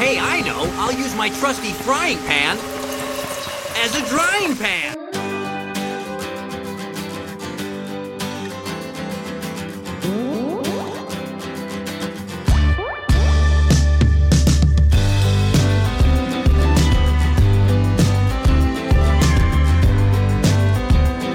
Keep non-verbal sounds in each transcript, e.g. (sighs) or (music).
Hey, I know. I'll use my trusty frying pan as a drying pan.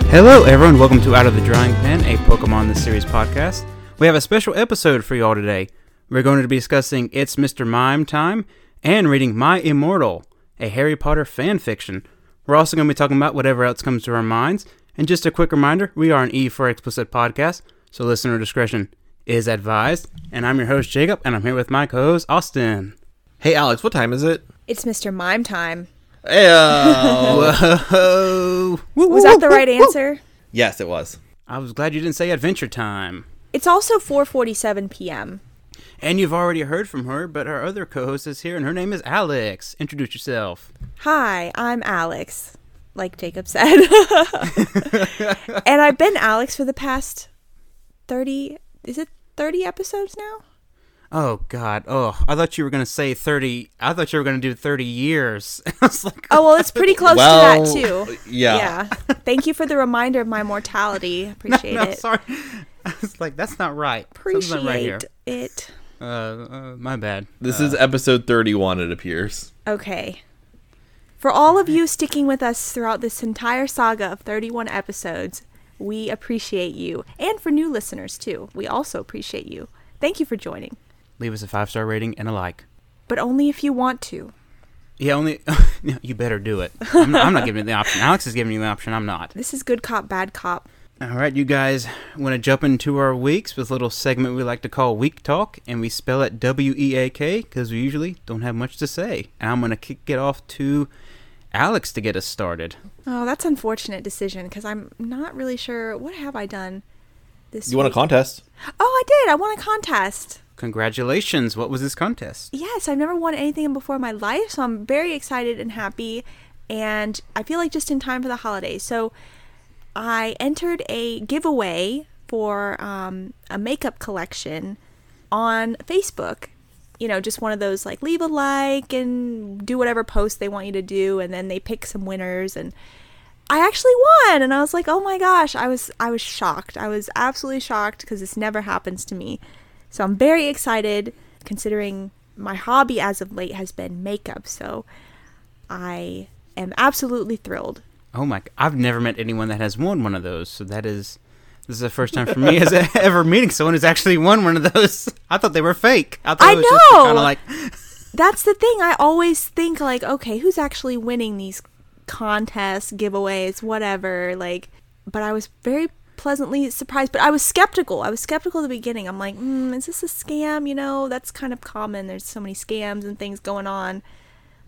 Hello, everyone. Welcome to Out of the Drying Pan, a Pokemon the Series podcast. We have a special episode for you all today. We're going to be discussing It's Mr. Mime time and reading My Immortal, a Harry Potter fan fiction. We're also going to be talking about whatever else comes to our minds. And just a quick reminder we are an E for Explicit podcast, so listener discretion is advised. And I'm your host, Jacob, and I'm here with my co host, Austin. Hey, Alex, what time is it? It's Mr. Mime time. Hey, (laughs) Whoa! Was that the right answer? yes, it was. I was glad you didn't say Adventure Time. It's also 4:47 p.m. And you've already heard from her, but our other co host is here, and her name is Alex. Introduce yourself. Hi, I'm Alex, like Jacob said. (laughs) and I've been Alex for the past 30 is it 30 episodes now? Oh God! Oh, I thought you were gonna say thirty. I thought you were gonna do thirty years. (laughs) I was like, Oh, well, it's pretty close Well, to that too. yeah. Yeah. Thank you for the reminder of my mortality. (laughs) I appreciate no, it. sorry. I was like, that's not right. Appreciate not right here. it. Uh, uh, my bad. This is episode 31, it appears. Okay. For all of you sticking with us throughout this entire saga of 31 episodes, we appreciate you. And for new listeners, too, we also appreciate you. Thank you for joining. Leave us a five star rating and a like. But only if you want to. Yeah, only (laughs) you better do it. I'm not, I'm not giving you the option. Alex is giving you the option. I'm not. This is good cop, bad cop. All right, you guys want to jump into our weeks with a little segment we like to call Week Talk, and we spell it W E A K because we usually don't have much to say. And I'm going to kick it off to Alex to get us started. Oh, that's unfortunate decision because I'm not really sure. What have I done this You want a contest? Oh, I did. I won a contest. Congratulations. What was this contest? Yes, I've never won anything before in my life, so I'm very excited and happy. And I feel like just in time for the holidays. So I entered a giveaway for um, a makeup collection on Facebook. You know, just one of those like leave a like and do whatever post they want you to do, and then they pick some winners. And I actually won, and I was like, oh my gosh, I was I was shocked. I was absolutely shocked because this never happens to me. So I'm very excited considering my hobby as of late has been makeup. So I am absolutely thrilled. Oh my! I've never met anyone that has won one of those. So that is this is the first time for me as (laughs) ever meeting someone who's actually won one of those. (laughs) I thought they were fake. I thought I it was know! kind of like (laughs) That's the thing. I always think like, okay, who's actually winning these contests, giveaways, whatever, like but I was very pleasantly surprised, but I was skeptical. I was skeptical at the beginning. I'm like, mm, is this a scam? You know, that's kind of common. There's so many scams and things going on.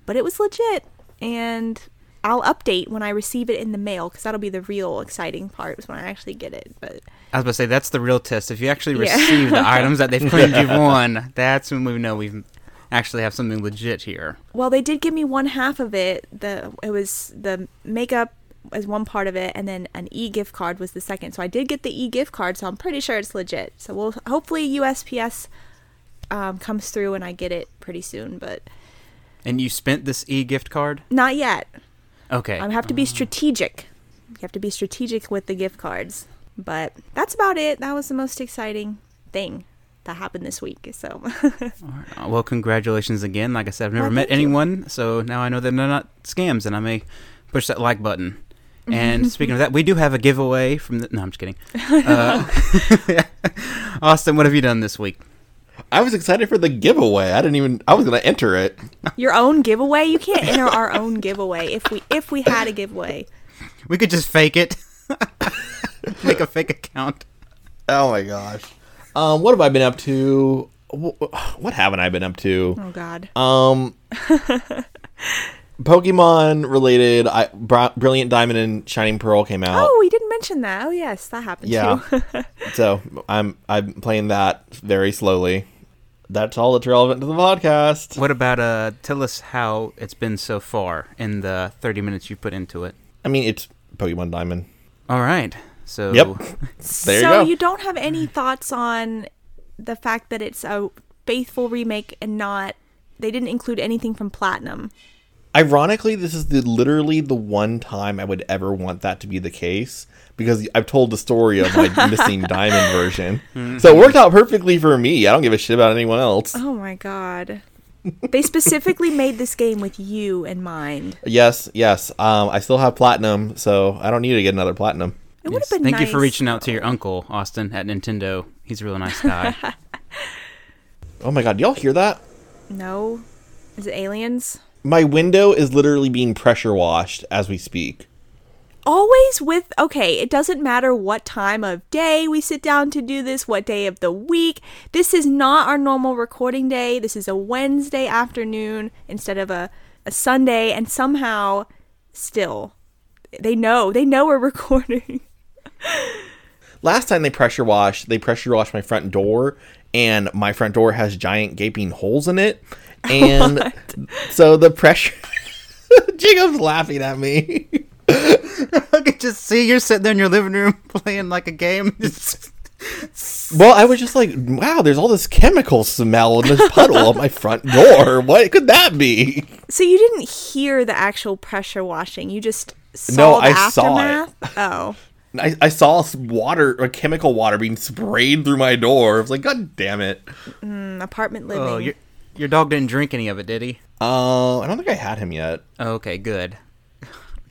But it was legit and I'll update when I receive it in the mail because that'll be the real exciting part is when I actually get it. But I was about to say that's the real test. If you actually Yeah. receive the (laughs) items that they've claimed you've won, that's when we know we actually have something legit here. Well, they did give me one half of it. The it was the makeup as one part of it, and then an e gift card was the second. So I did get the e gift card, so I'm pretty sure it's legit. So we'll hopefully USPS um, comes through and I get it pretty soon, but And you spent this e gift card? not yet. Okay. I have to be strategic. You have to be strategic with the gift cards. But that's about it. That was the most exciting thing that happened this week. So (laughs) Well, congratulations again. Like I said, I've never Well, met thank you. anyone, so now I know that they're not scams, and I may push that like button. And (laughs) speaking of that, we do have a giveaway from the. No, I'm just kidding. (laughs) Uh, Austin, what have you done this week? I was excited for the giveaway. I didn't even, I was going to enter it. (laughs) your own giveaway, you can't enter our own giveaway if we if we had a giveaway. We could just fake it. (laughs) Make a fake account. Oh my gosh. Um, what have I been up to? What haven't I been up to? Oh God. Um, (laughs) Pokemon related. I Brilliant Diamond and Shining Pearl came out. Oh, we didn't mention that. Oh yes, that happened Yeah. too. So I'm I'm playing that very slowly. That's all that's relevant to the podcast. What about uh? Tell us how it's been so far in the 30 minutes you put into it. I mean, it's Pokemon Diamond. All right. So Yep. (laughs) There so you go. don't have any thoughts on the fact that it's a faithful remake and not they didn't include anything from platinum. Ironically, this is the literally the one time I would ever want that to be the case because I've told the story of my (laughs) missing diamond version. So it worked out perfectly for me. I don't give a shit about anyone else. Oh my god. they specifically made this game with you in mind. Yes, yes. Um, I still have platinum, so I don't need to get another platinum. It would have been Thank you for reaching out to your uncle, Austin, at Nintendo. He's a really nice guy. (laughs) Oh my god, y'all hear that? No. Is it aliens? My window is literally being pressure washed as we speak. Always with okay, it doesn't matter what time of day we sit down to do this, what day of the week. This is not our normal recording day. This is a Wednesday afternoon instead of a, a Sunday, and somehow still they know. They know we're (laughs) recording. Last time they pressure washed, they pressure washed my front door, and my front door has giant gaping holes in it. (laughs) And so the pressure. (laughs) Jacob's laughing at me. (laughs) I could just see you're sitting there in your living room (laughs) playing like a game. (laughs) Well, I was just like, wow, there's all this chemical smell in this puddle of my front door. What could that be? So you didn't hear the actual pressure washing. You just saw No, the I saw it. aftermath. Oh. I, I saw s- water, or chemical water being sprayed through my door. I was like, God damn it. Mm, apartment living. oh, your your dog didn't drink any of it, did he? Uh, I don't think I had him yet. Oh, okay, good.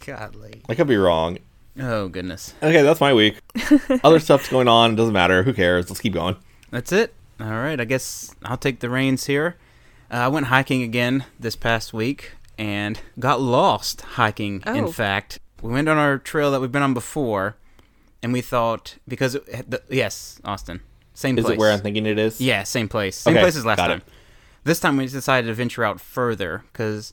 Godly. I could be wrong. Oh goodness. Okay, that's my week. (laughs) Other stuff's going on. It doesn't matter. Who cares? Let's keep going. That's it. All right, I guess I'll take the reins here. Uh, I went hiking again this past week and got lost hiking. Oh. In fact, we went on our trail that we've been on before, and we thought because it, the, yes, Austin, same Is place. it where I'm thinking it is? Yeah, same place. Same Okay, place as last got it. time. This time we decided to venture out further because,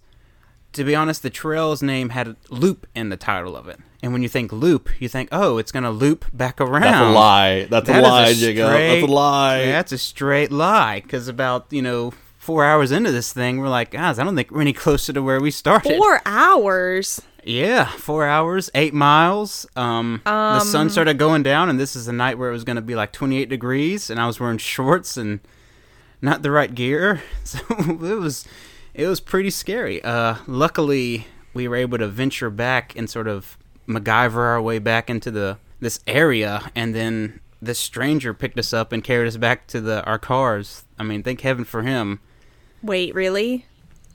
to be honest, the trail's name had loop in the title of it. And when you think loop, you think, oh, it's going to loop back around. That's a lie. That's That a is lie, Jacob. That's straight- a lie. Yeah, that's a straight lie. Because about, you know, four hours into this thing, we're like, guys, I don't think we're any (laughs) closer to where we started. Four hours. Yeah, four hours, eight miles. Um, the sun started going down, and this is a night where it was going to be like 28 degrees, and I was wearing shorts and not the right gear, (laughs) so it was it was pretty scary. Uh, luckily, we were able to venture back and sort of MacGyver our way back into the this area, and then this stranger picked us up and carried us back to the our cars. I mean, thank heaven for him. Wait, really?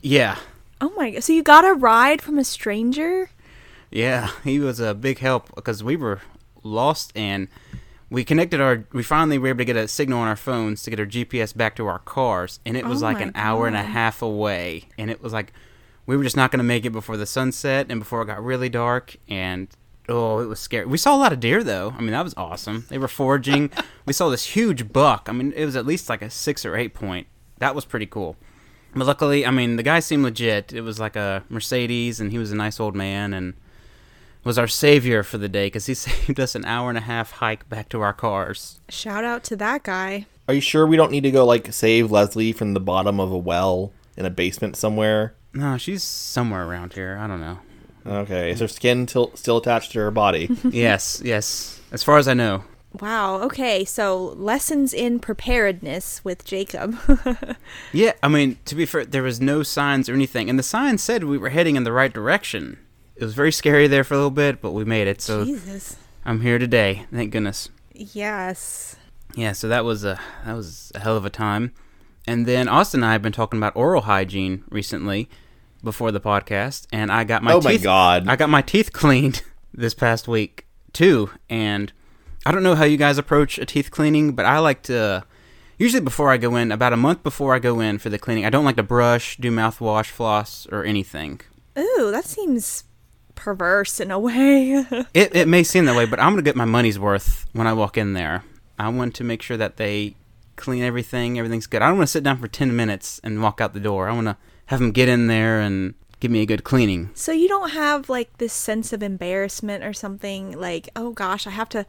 Yeah, Oh my god. So you got a ride from a stranger? Yeah, he was a big help because we were lost and we connected our. We finally were able to get a signal on our phones to get our GPS back to our cars, and it was Oh like an hour and a half away, and it was like we were just not going to make it before the sunset and before it got really dark, and oh, it was scary. We saw a lot of deer though. I mean, that was awesome. They were foraging. (laughs) we saw this huge buck. I mean, it was at least like a six or eight point. That was pretty cool. But luckily, I mean, the guy seemed legit. It was like a Mercedes, and he was a nice old man, and was our savior for the day because he (laughs) saved us an hour and a half hike back to our cars. Shout out to that guy. Are you sure we don't need to go like save Leslie from the bottom of a well in a basement somewhere? No, she's somewhere around here. I don't know. Okay, is her skin til- still attached to her body? (laughs) yes, yes. As far as I know. Wow. Okay. So lessons in preparedness with Jacob. (laughs) Yeah, I mean, to be fair, there was no signs or anything, and the sign said we were heading in the right direction. It was very scary there for a little bit, but we made it. So Jesus. I'm here today. Thank goodness. Yes. Yeah, so that was a that was a hell of a time. And then Austin and I have been talking about oral hygiene recently before the podcast, and I got my Oh my teeth, God. I got my teeth cleaned (laughs) this past week too, and I don't know how you guys approach a teeth cleaning, but I like to usually before I go in, about a month before I go in for the cleaning, I don't like to brush, do mouthwash, floss, or anything. Ooh, that seems perverse in a way. (laughs) It it may seem that way, but I'm gonna get my money's worth when I walk in there. I want to make sure that they clean everything, everything's good. I don't want to sit down for ten minutes and walk out the door. I want to have them get in there and give me a good cleaning. so you don't have like this sense of embarrassment or something like, oh gosh, I have to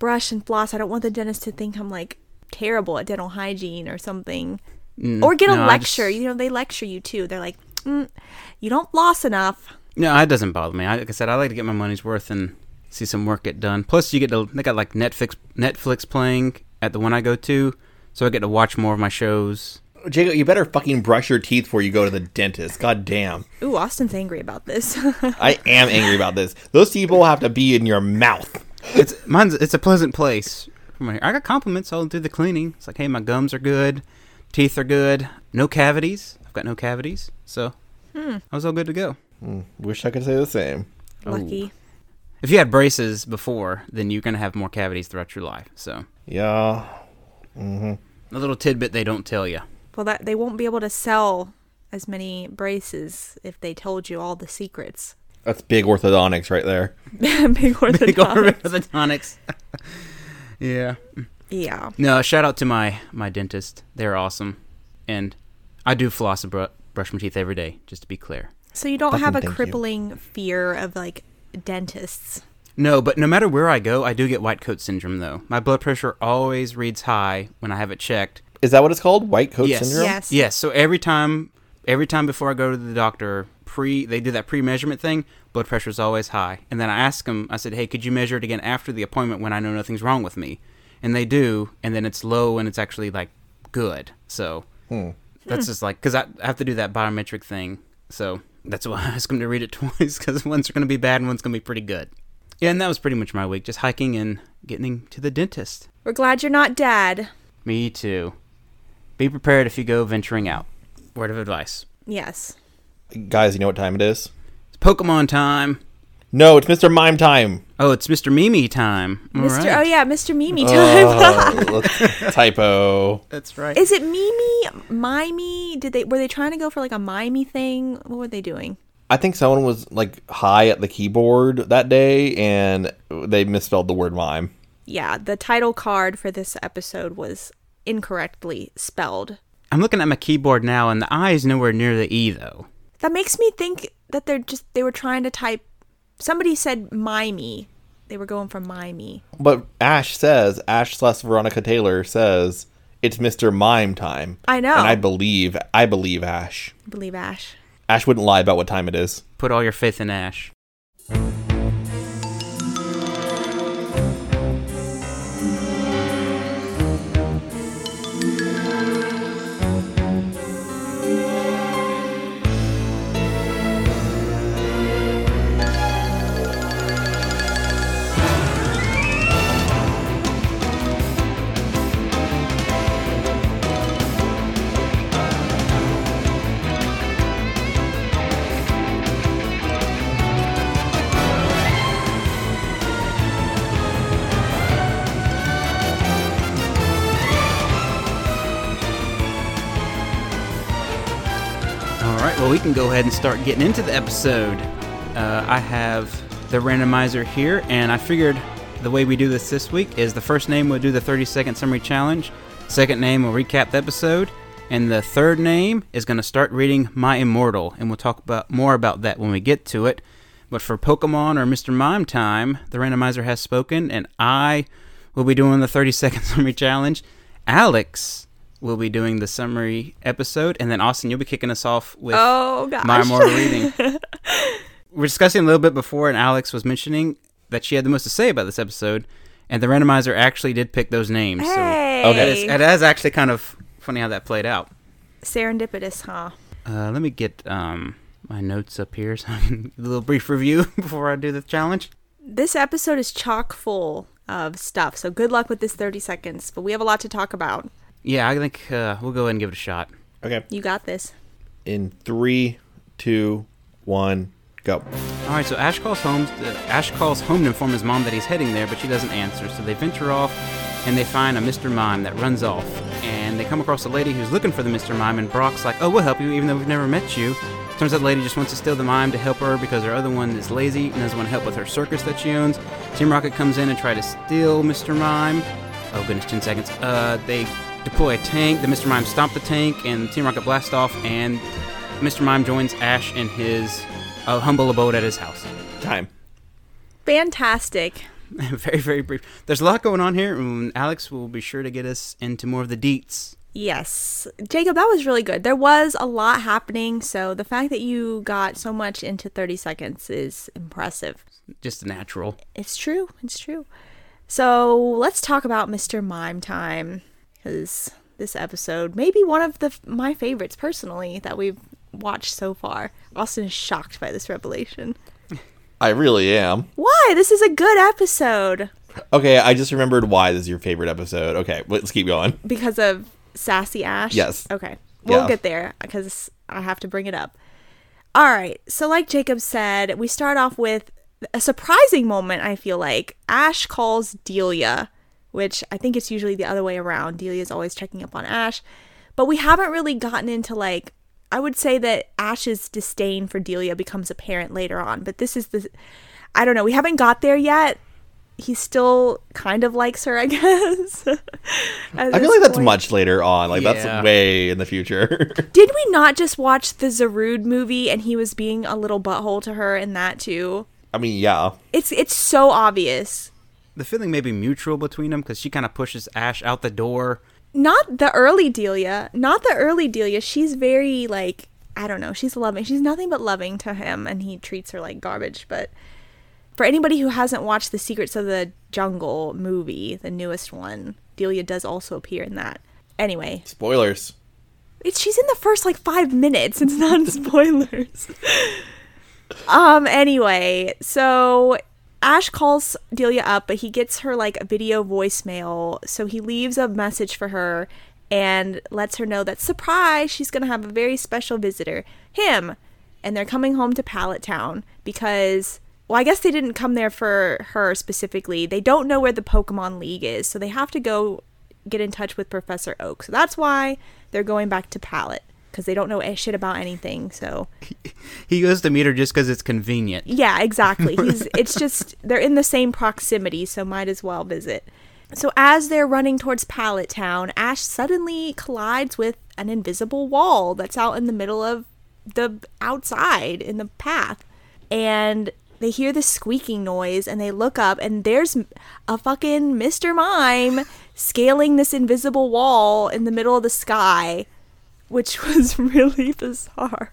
brush and floss. I don't want the dentist to think I'm like terrible at dental hygiene or something. Mm, Or get a no, lecture. just- You know, they lecture you too. They're like, mm, you don't floss enough. No, it doesn't bother me. I, like I said, I like to get my money's worth and see some work get done. Plus, you get to they got like Netflix Netflix playing at the one I go to, so I get to watch more of my shows. Jacob, you better fucking brush your teeth before you go to the dentist. God damn. Ooh, Austin's angry about this. (laughs) I am angry about this. Those people have to be in your mouth. It's mine's. It's a pleasant place. I got compliments all through the cleaning. It's like, hey, my gums are good, teeth are good, no cavities. I've got no cavities, so hmm. I was all good to go. Mm, wish I could say the same. Lucky. If you had braces before, then you're gonna have more cavities throughout your life. So Yeah. Mm-hmm. a little tidbit they don't tell you. Well, that they won't be able to sell as many braces if they told you all the secrets. That's big orthodontics right there. (laughs) Big (laughs) Big orthodontics. orthodontics. (laughs) yeah. Yeah. No, shout out to my my dentist. They're awesome, and I do floss and br- brush my teeth every day. Just to be clear. So you don't Fucking have a thank you. crippling fear of like dentists. No, but no matter where I go, I do get white coat syndrome though. My blood pressure always reads high when I have it checked. Is that what it's called? White coat Yes. syndrome? Yes. Yes. So every time, every time before I go to the doctor, pre they do that pre-measurement thing. Blood pressure is always high, and then I ask them. I said, "Hey, could you measure it again after the appointment when I know nothing's wrong with me?" And they do, and then it's low, and it's actually like good. So hmm. that's just like because I, I have to do that biometric thing. So that's why (laughs) I asked them to read it (laughs) twice because one's going to be bad and one's going to be pretty good. Yeah, and that was pretty much my week, just hiking and getting to the dentist. We're glad you're not dad. Me too. Be prepared if you go venturing out. Word of advice. Yes. Guys, you know what time it is? It's Pokemon time. No, it's Mr. Mime time. Oh, it's Mr. Mimi time. All Mr. Oh, right. Oh yeah, Mr. Mimi time. (laughs) Oh, (laughs) typo. That's right. Is it Mimi? Mimey? Did they were they trying to go for like a mimey thing? What were they doing? I think someone was like high at the keyboard that day and they misspelled the word mime. Yeah, the title card for this episode was incorrectly spelled. I'm looking at my keyboard now, and the I is nowhere near the E, though. That makes me think that they're just they were trying to type. Somebody said mimey. They were going for mimey. But Ash says, Ash slash Veronica Taylor says, it's Mr. Mime time. I know. And I believe, I believe Ash. I believe Ash. Ash wouldn't lie about what time it is. Put all your faith in Ash. Can go ahead and start getting into the episode. Uh, I have the randomizer here, and I figured the way we do this this week is the first name will do the 30 second summary challenge, second name will recap the episode, and the third name is going to start reading My Immortal, and we'll talk about more about that when we get to it. But for Pokemon or Mr. Mime time, the randomizer has spoken, and I will be doing the 30 second (laughs) summary challenge. Alex will be doing the summary episode, and then Austin, you'll be kicking us off with Oh gosh. my immortal reading. (laughs) We're discussing a little bit before, and Alex was mentioning that she had the most to say about this episode, and the randomizer actually did pick those names. Hey. So it is, it is actually kind of funny how that played out. Serendipitous, huh? Uh, let me get um, my notes up here so I can (laughs) do a little brief review (laughs) before I do the challenge. This episode is chock full of stuff, so good luck with this 30 seconds. But we have a lot to talk about. Yeah, I think uh, we'll go ahead and give it a shot. Okay. You got this. In three, two, one, go. All right, so Ash calls home. Uh, Ash calls home to inform his mom that he's heading there, but she doesn't answer. So they venture off, and they find a Mr. Mime that runs off. And they come across a lady who's looking for the Mr. Mime, and Brock's like, "Oh, we'll help you, even though we've never met you." Turns out the lady just wants to steal the mime to help her because her other one is lazy and doesn't want to help with her circus that she owns. Team Rocket comes in and try to steal Mr. Mime. Oh goodness, ten seconds. Uh, they deploy a tank. The Mr. Mime stomp the tank, and Team Rocket blast off, and Mr. Mime joins Ash in his uh, humble abode at his house. Time. Fantastic. (laughs) very, very brief. There's a lot going on here, and Alex will be sure to get us into more of the deets. Yes. Jacob, that was really good. There was a lot happening, so the fact that you got so much into 30 seconds is impressive. Just natural. It's true. It's true. So let's talk about Mr. Mime Time. This episode. Maybe one of the my favorites personally that we've watched so far. Austin is shocked by this revelation. I really am. Why? This is a good episode Okay, I just remembered why this is your favorite episode. Okay, let's keep going. because of Sassy Ash. Yes. Okay. We'll Yeah. get there because I have to bring it up. All right. So, like Jacob said, we start off with a surprising moment, I feel like. Ash calls Delia, which I think it's usually the other way around. Delia's always checking up on Ash. But we haven't really gotten into, like, I would say that Ash's disdain for Delia becomes apparent later on. But this is the. I don't know. We haven't got there yet. He still kind of likes her, I (laughs) guess. I feel like that's much later on. Like Yeah. that's way in the future. (laughs) Did we not just watch the Zarude movie and he was being a little butthole to her in that too? I mean, yeah. It's it's so obvious. The feeling may be mutual between them because she kind of pushes Ash out the door. Not the early Delia, not the early Delia. She's very like I don't know. She's loving. She's nothing but loving to him, and he treats her like garbage. But for anybody who hasn't watched the Secrets of the Jungle movie, the newest one, Delia does also appear in that. Anyway, Spoilers. It's she's in the first like five minutes. It's not (laughs) spoilers. (laughs) um. Anyway, so Ash calls Delia up, but he gets her like a video voicemail. So he leaves a message for her and lets her know that surprise, she's gonna have a very special visitor, him, and they're coming home to Pallet Town because. Well, I guess they didn't come there for her specifically. They don't know where the Pokemon League is, so they have to go get in touch with Professor Oak. So that's why they're going back to Pallet because they don't know a- shit about anything. So (laughs) He goes to meet her just because it's convenient. yeah, exactly. (laughs) He's it's just they're in the same proximity, so might as well visit. So as they're running towards Pallet Town, Ash suddenly collides with an invisible wall that's out in the middle of the outside in the path. And they hear the squeaking noise and they look up and there's a fucking Mr. Mime scaling this invisible wall in the middle of the sky, which (laughs) was really bizarre.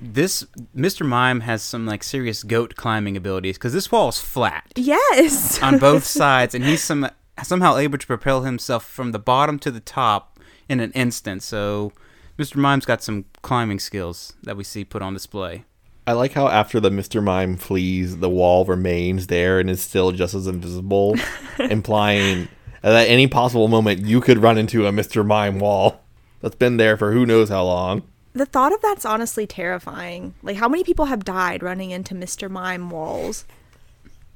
This Mr. Mime has some like serious goat climbing abilities because this wall is flat yes. (laughs) on both (laughs) sides, and he's some somehow able to propel himself from the bottom to the top in an instant. So Mr. Mime's got some climbing skills that we see put on display. I like how after the Mr. Mime flees, the wall remains there and is still just as invisible, implying that at any possible moment you could run into a Mr. Mime wall that's been there for who knows how long. The thought of that's honestly terrifying. Like, how many people have died running into Mr. Mime walls?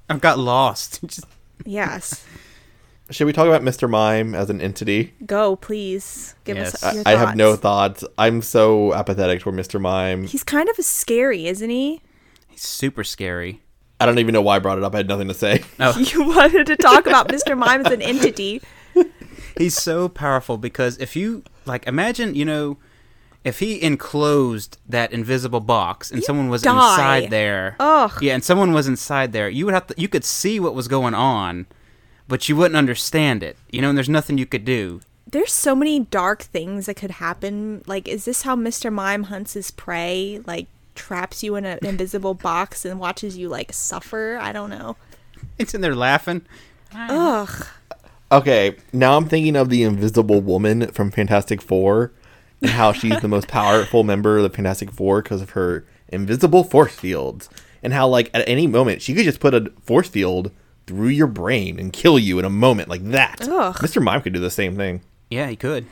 I've got lost. (laughs) Just- Yes. Should we talk about Mr. Mime as an entity? Go, please. Give Yes. us I, your I have no thoughts. thoughts. I'm so apathetic toward Mr. Mime. He's kind of scary, isn't he? he's super scary. I don't even know why I brought it up. I had nothing to say. Oh, (laughs) You wanted to talk about Mr. Mime as an entity. (laughs) he's so powerful because if you like imagine you know if he enclosed that invisible box and someone was die. inside there Ugh. yeah and someone was inside there you would have to you could see what was going on but you wouldn't understand it you know and there's nothing you could do There's so many dark things that could happen. Like, is this how Mr. Mime hunts his prey? Like, traps you in an (laughs) invisible box and watches you, like, suffer? I don't know. it's in there laughing Ugh. Okay, now I'm thinking of the Invisible Woman from Fantastic Four and how she's the most powerful member of the Fantastic Four because of her invisible force fields. And how, like, at any moment, she could just put a force field through your brain and kill you in a moment like that. Ugh. Mr. Mime could do the same thing. yeah he could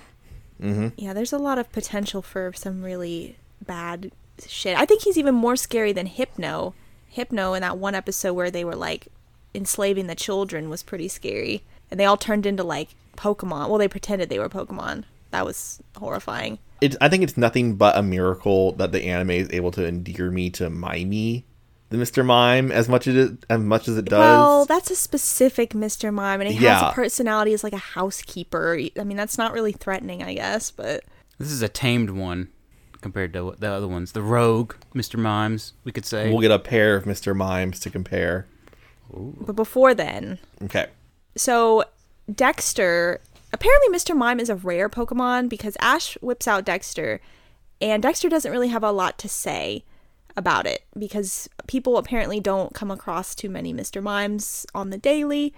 mm-hmm. Yeah, there's a lot of potential for some really bad shit. I think he's even more scary than Hypno. Hypno in that one episode where they were like enslaving the children was pretty scary. And they all turned into like Pokemon. Well, they pretended they were Pokemon. That was horrifying. It's, I think it's nothing but a miracle that the anime is able to endear me to Mimey, the Mr. Mime, as much as it as much as it does. Well, that's a specific Mr. Mime, and he has a personality as like a housekeeper. I mean, that's not really threatening, I guess, but this is a tamed one compared to the other ones the rogue mr mimes we could say we'll get a pair of Mr. Mimes to compare. but before then, Okay. So Dexter, apparently Mr. Mime is a rare Pokemon because Ash whips out Dexter, and Dexter doesn't really have a lot to say about it because people apparently don't come across too many Mr. Mimes on the daily.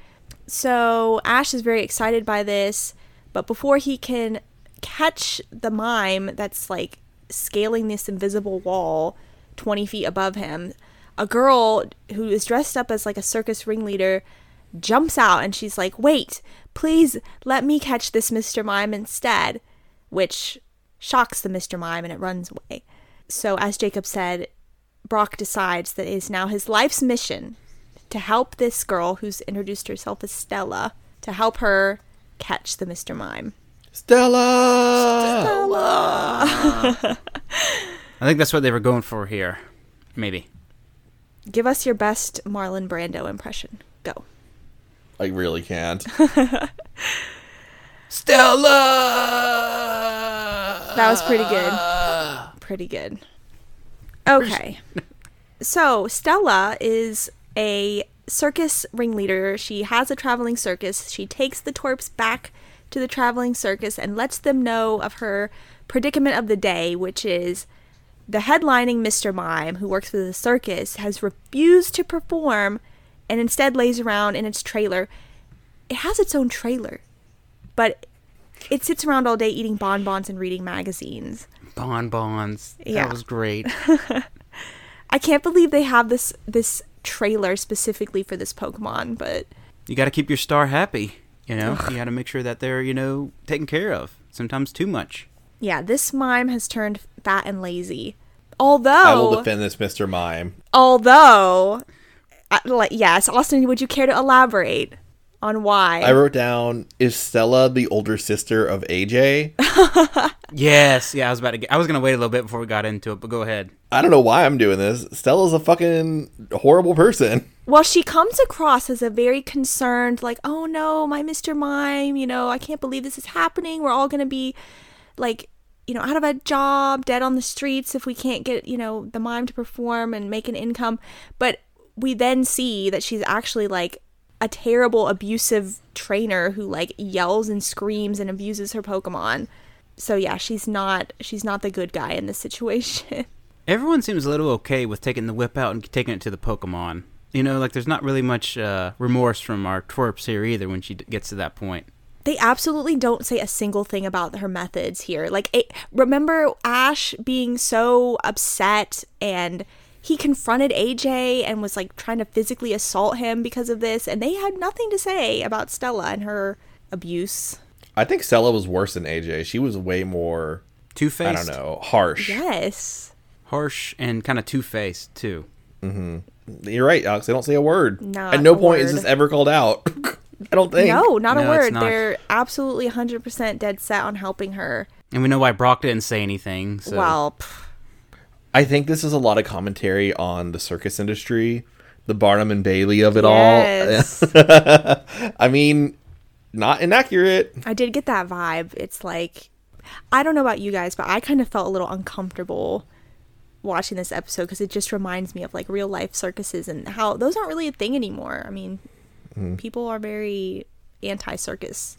So Ash is very excited by this, But before he can catch the mime that's like scaling this invisible wall 20 feet above him, a girl who is dressed up as like a circus ringleader jumps out and she's like, Wait, please let me catch this Mr. Mime instead, which shocks the Mr. Mime and it runs away. So, as Jacob said, Brock decides that it is now his life's mission to help this girl who's introduced herself as Stella, to help her catch the Mr. Mime. Stella. Stella! (laughs) I think that's what they were going for here. Maybe. Give us your best Marlon Brando impression. Go. I really can't. (laughs) Stella. That was pretty good. Pretty good. Okay. So, Stella is a circus ringleader. She has a traveling circus. She takes the twerps back to the traveling circus and lets them know of her predicament of the day, which is the headlining Mr. Mime, who works for the circus, has refused to perform and instead lays around in its trailer. It has its own trailer, but it sits around all day eating bonbons and reading magazines. Bonbons. Yeah. That was great. (laughs) I can't believe they have this this trailer specifically for this Pokemon, but you got to keep your star happy. You know, you got to make sure that they're, you know, taken care of. Sometimes too much. yeah, this mime has turned fat and lazy. Although, I will defend this Mr. Mime. although, I, like, yes, Austin, would you care to elaborate on why? I wrote down is Stella the older sister of AJ? (laughs) Yes. Yeah, I was about to get, I was going to wait a little bit before we got into it, but go ahead. I don't know why I'm doing this. Stella's a fucking horrible person. well, she comes across as a very concerned, like, oh no, my Mr. Mime, you know, I can't believe this is happening. We're all gonna be like, you know, out of a job, dead on the streets if we can't get, you know, the mime to perform and make an income. But we then see that she's actually like a terrible abusive trainer who like yells and screams and abuses her Pokemon. So yeah, she's not she's not the good guy in this situation. (laughs) Everyone seems a little okay with taking the whip out and taking it to the Pokemon. You know, like there's not really much uh, remorse from our twerps here either when she d- gets to that point. they absolutely don't say a single thing about her methods here. Like, it, remember Ash being so upset and he confronted AJ and was like trying to physically assault him because of this, and they had nothing to say about Stella and her abuse. I think Stella was worse than AJ. She was way more, Two faced. I don't know, harsh. Yes. Harsh and kind of two faced too. Mm-hmm. You're right, Alex. They don't say a word. Not At no a point is this ever called out. (laughs) I don't think. No, not a No, it's word. not. They're absolutely 100% dead set on helping her. And we know why Brock didn't say anything. So. Well, pff, I think this is a lot of commentary on the circus industry, the Barnum and Bailey of it yes. all. (laughs) I mean, not inaccurate. I did get that vibe. It's like I don't know about you guys, but I kind of felt a little uncomfortable watching this episode because it just reminds me of like real life circuses and how those aren't really a thing anymore. I mean, mm-hmm. people are very anti circus.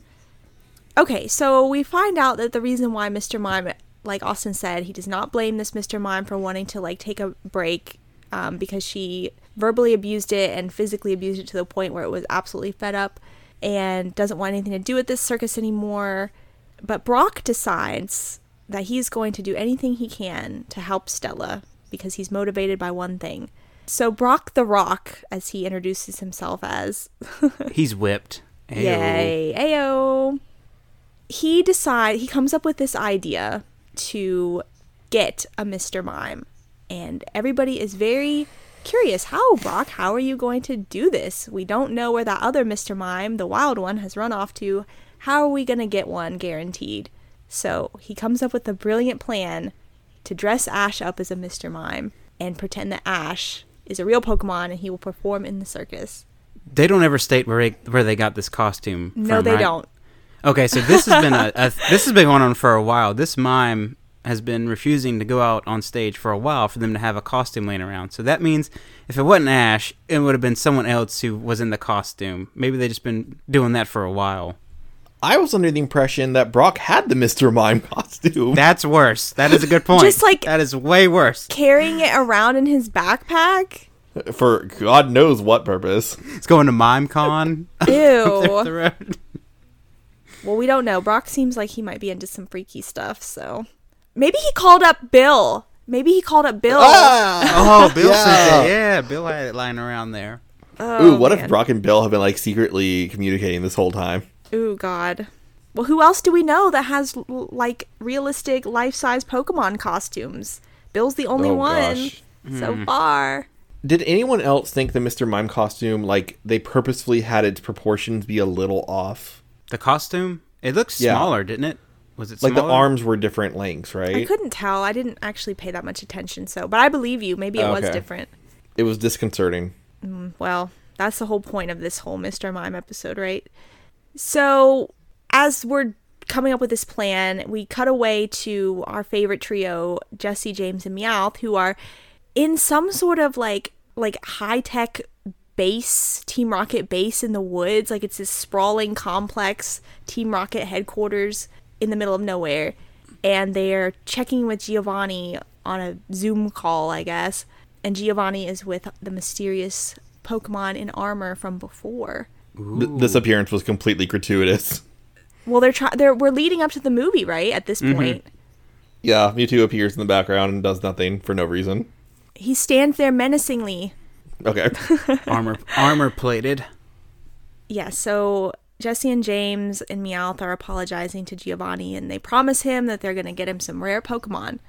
Okay, so we find out that the reason why Mr. Mime, like Austin said, he does not blame this Mr. Mime for wanting to like take a break um, because she verbally abused it and physically abused it to the point where it was absolutely fed up and doesn't want anything to do with this circus anymore. But Brock decides that he's going to do anything he can to help Stella because he's motivated by one thing. So Brock the Rock, as he introduces himself as, (laughs) He's whipped. Ayo. Yay. Ayo. He decide he comes up with this idea to get a Mr. Mime. And everybody is very curious. How, Brock? How are you going to do this? We don't know where that other Mr. Mime, the wild one, has run off to. How are we going to get one guaranteed? So he comes up with a brilliant plan to dress Ash up as a Mr. Mime and pretend that Ash is a real Pokemon and he will perform in the circus. They don't ever state where they, where they got this costume. No, from, they right? don't. Okay, so this has been a, a this has been going on for a while. This mime has been refusing to go out on stage for a while for them to have a costume laying around. So that means if it wasn't Ash, it would have been someone else who was in the costume. Maybe they just been doing that for a while. I was under the impression that Brock had the Mr. Mime (laughs) costume. That's worse. That is a good point. Just like- that is way worse. carrying it around in his backpack. for God knows what purpose. It's going to MimeCon. Ew. (laughs) the road. Well, we don't know. Brock seems like he might be into some freaky stuff, so maybe he called up Bill. Maybe he called up Bill. Ah! (laughs) Oh, Bill Yeah. sent it. Yeah, Bill had it lying around there. Ooh, what if Oh. Brock and Bill have been like secretly communicating this whole time? Ooh, God. Well, who else do we know that has like realistic life-size Pokemon costumes? Bill's the only Oh, one gosh. so far. Did anyone else think the Mr. Mime costume, like, they purposefully had its proportions be a little off? The costume, it looks Yeah. smaller, didn't it? Was it Like, the arms were different lengths, right? I couldn't tell. I didn't actually pay that much attention, so but I believe you. Maybe it oh, was different. It was disconcerting. Mm, well, that's the whole point of this whole Mr. Mime episode, right? So, as we're coming up with this plan, we cut away to our favorite trio, Jessie, James, and Meowth, who are in some sort of like like high tech base, Team Rocket base in the woods. Like it's this sprawling complex Team Rocket headquarters in the middle of nowhere. And they're checking with Giovanni on a Zoom call, I guess. And Giovanni is with the mysterious Pokemon in armor from before. Th- this appearance was completely gratuitous. Well, they're trying. They're we're leading up to the movie, right? At this mm-hmm. point, Yeah, Mewtwo appears in the background and does nothing for no reason. he stands there menacingly. Okay. (laughs) armor armor plated. Yeah, so Jessie and James and Meowth are apologizing to Giovanni and they promise him that they're going to get him some rare Pokemon.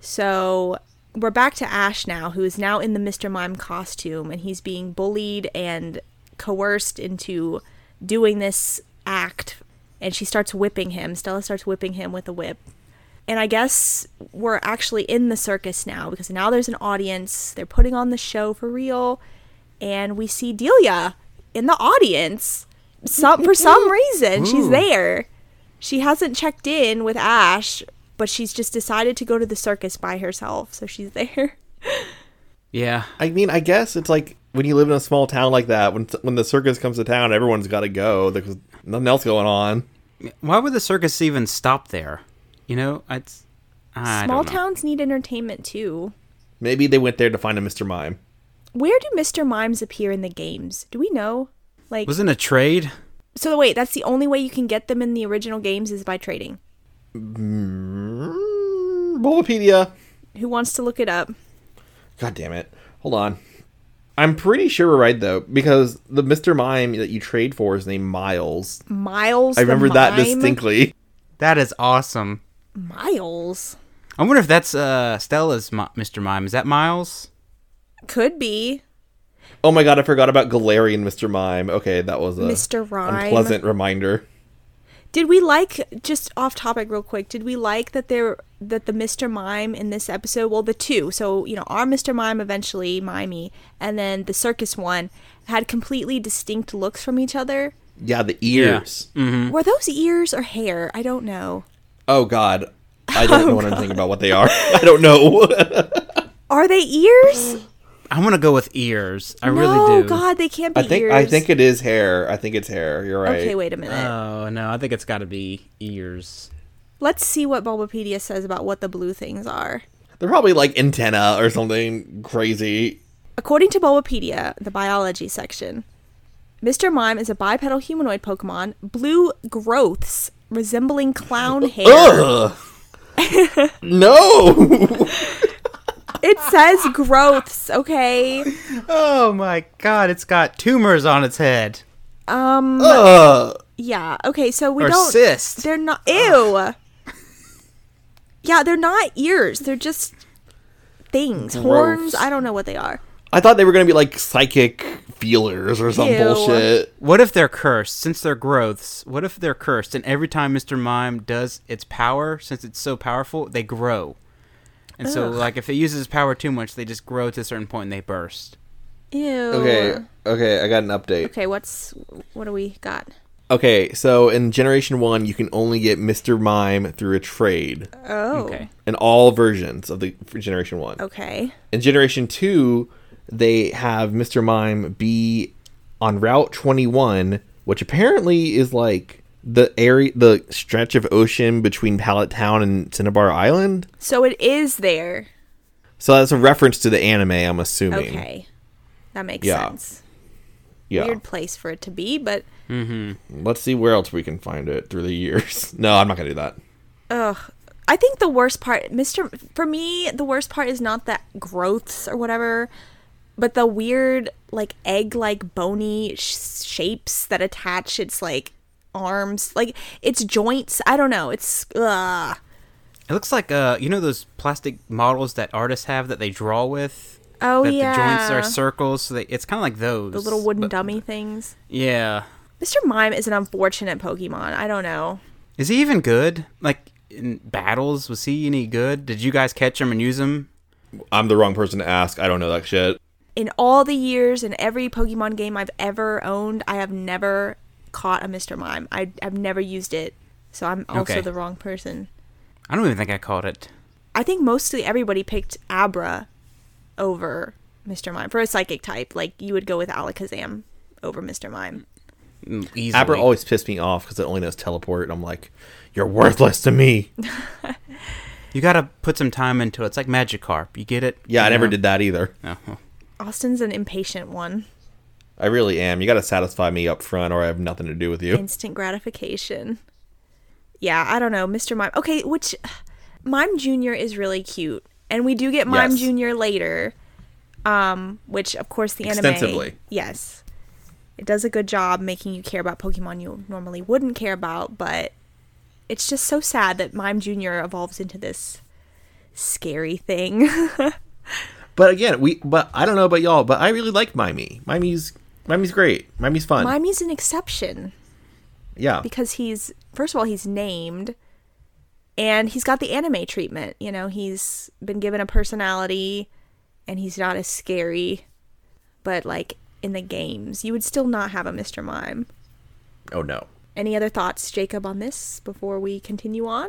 So we're back to Ash now, who is now in the Mr. Mime costume and he's being bullied and coerced into doing this act. And she starts whipping him. Stella starts whipping him with a whip. And I guess we're actually in the circus now because now there's an audience. They're putting on the show for real. And we see Delia in the audience. Some, for some (laughs) reason, she's there. She hasn't checked in with Ash, but she's just decided to go to the circus by herself. So she's there. Yeah. I mean, I guess it's like when you live in a small town like that, when when the circus comes to town, everyone's got to go because nothing else going on. Why would the circus even stop there? You know, it's I Small don't know. towns need entertainment too. Maybe they went there to find a Mr. Mime. Where do Mr. Mimes appear in the games? Do we know? Like, Wasn't a trade? so wait, that's the only way you can get them in the original games is by trading. Mm, Bulbapedia. Who wants to look it up? God damn it. Hold on. I'm pretty sure we're right though, because the Mr. Mime that you trade for is named Miles. Miles. I the remember that Mime? distinctly. That is awesome. Miles I wonder if that's uh Stella's Mi- Mr. Mime. Is that Miles? could be Oh my god, I forgot about Galarian Mr. Mime. Okay, that was a Mr. Rime. unpleasant reminder. Did we like just off topic real quick? Did we like that there that the Mr. Mime in this episode? Well, the two. So you know, our Mr. Mime eventually Mimey, and then the circus one had completely distinct looks from each other. Yeah, the ears. mm-hmm Were those ears or hair? I don't know. Oh god. I don't (laughs) oh, know anything about what they are. (laughs) I don't know. (laughs) Are they ears? I'm gonna go with ears. I no, really do. God, they can't be I think ears. I think it is hair. I think it's hair. You're right. Okay, wait a minute. Oh no, I think it's got to be ears. Let's see what Bulbapedia says about what the blue things are. They're probably like antenna or something crazy. According to Bulbapedia, the biology section, Mr. Mime is a bipedal humanoid Pokemon, blue growths resembling clown hair. Ugh. no. It says growths, okay? Oh my god, it's got tumors on its head. Um, Ugh. yeah, okay, so we Or don't. cysts. They're not. Ew! Yeah, they're not ears, they're just things. Horns, I don't know what they are. I thought they were gonna be like psychic feelers or some Ew. bullshit. What if they're cursed? Since they're growths, what if they're cursed and every time Mr. Mime does its power, since it's so powerful, they grow. And so, like, if it uses power too much, they just grow to a certain point and they burst. Ew. Okay, okay, I got an update. Okay, what's. What do we got? Okay, so in Generation 1, you can only get Mr. Mime through a trade Oh. Okay. in all versions of the for Generation 1. Okay. In Generation 2, they have Mr. Mime be on Route 21, which apparently is like the area the stretch of ocean between Pallet Town and Cinnabar Island. So it is there. So that's a reference to the anime, I'm assuming. Okay. That makes Yeah. sense. Yeah. weird place for it to be. But mm-hmm. Let's see where else we can find it through the years. (laughs) No, I'm not gonna do that. ugh, I think the worst part, Mister, for me, the worst part is not that growths or whatever, but the weird like egg-like bony sh- shapes that attach its like arms, like its joints. I don't know. It's ugh. It looks like uh, you know those plastic models that artists have that they draw with. Oh that yeah, the joints are circles, so they, it's kind of like those. the little wooden but- dummy things. Yeah. Mr. Mime is an unfortunate Pokemon. I don't know. Is he even good? Like in battles, was he any good? Did you guys catch him and use him? I'm the wrong person to ask. I don't know that shit. In all the years in every Pokemon game I've ever owned, I have never caught a Mr. Mime. I, I've never used it. So I'm also Okay. the wrong person. I don't even think I caught it. I think mostly everybody picked Abra over Mr. Mime. For a psychic type, like you would go with Alakazam over Mr. Mime. Mm, Easily. Abra always pissed me off because it only knows teleport. And I'm like, you're worthless to me. (laughs) You gotta put some time into it. It's like Magikarp. You get it? Yeah, I You never did that either. Oh, well. Austin's an impatient one. I really am. You got to satisfy me up front, or I have nothing to do with you. Instant gratification. Yeah, I don't know, Mr. Mime. Okay, which Mime Junior is really cute, and we do get Mime Yes. Junior later, um, which of course the anime. Yes, it does a good job making you care about Pokemon you normally wouldn't care about, but it's just so sad that Mime Junior evolves into this scary thing. (laughs) But again, we. But I don't know about y'all, but I really like Mimey. Mimey's Mimey's great. Mimey's fun. Mimey's an exception. yeah. because he's first of all he's named and he's got the anime treatment you know he's been given a personality and he's not as scary but like in the games you would still not have a mr mime Oh no. any other thoughts jacob on this before we continue on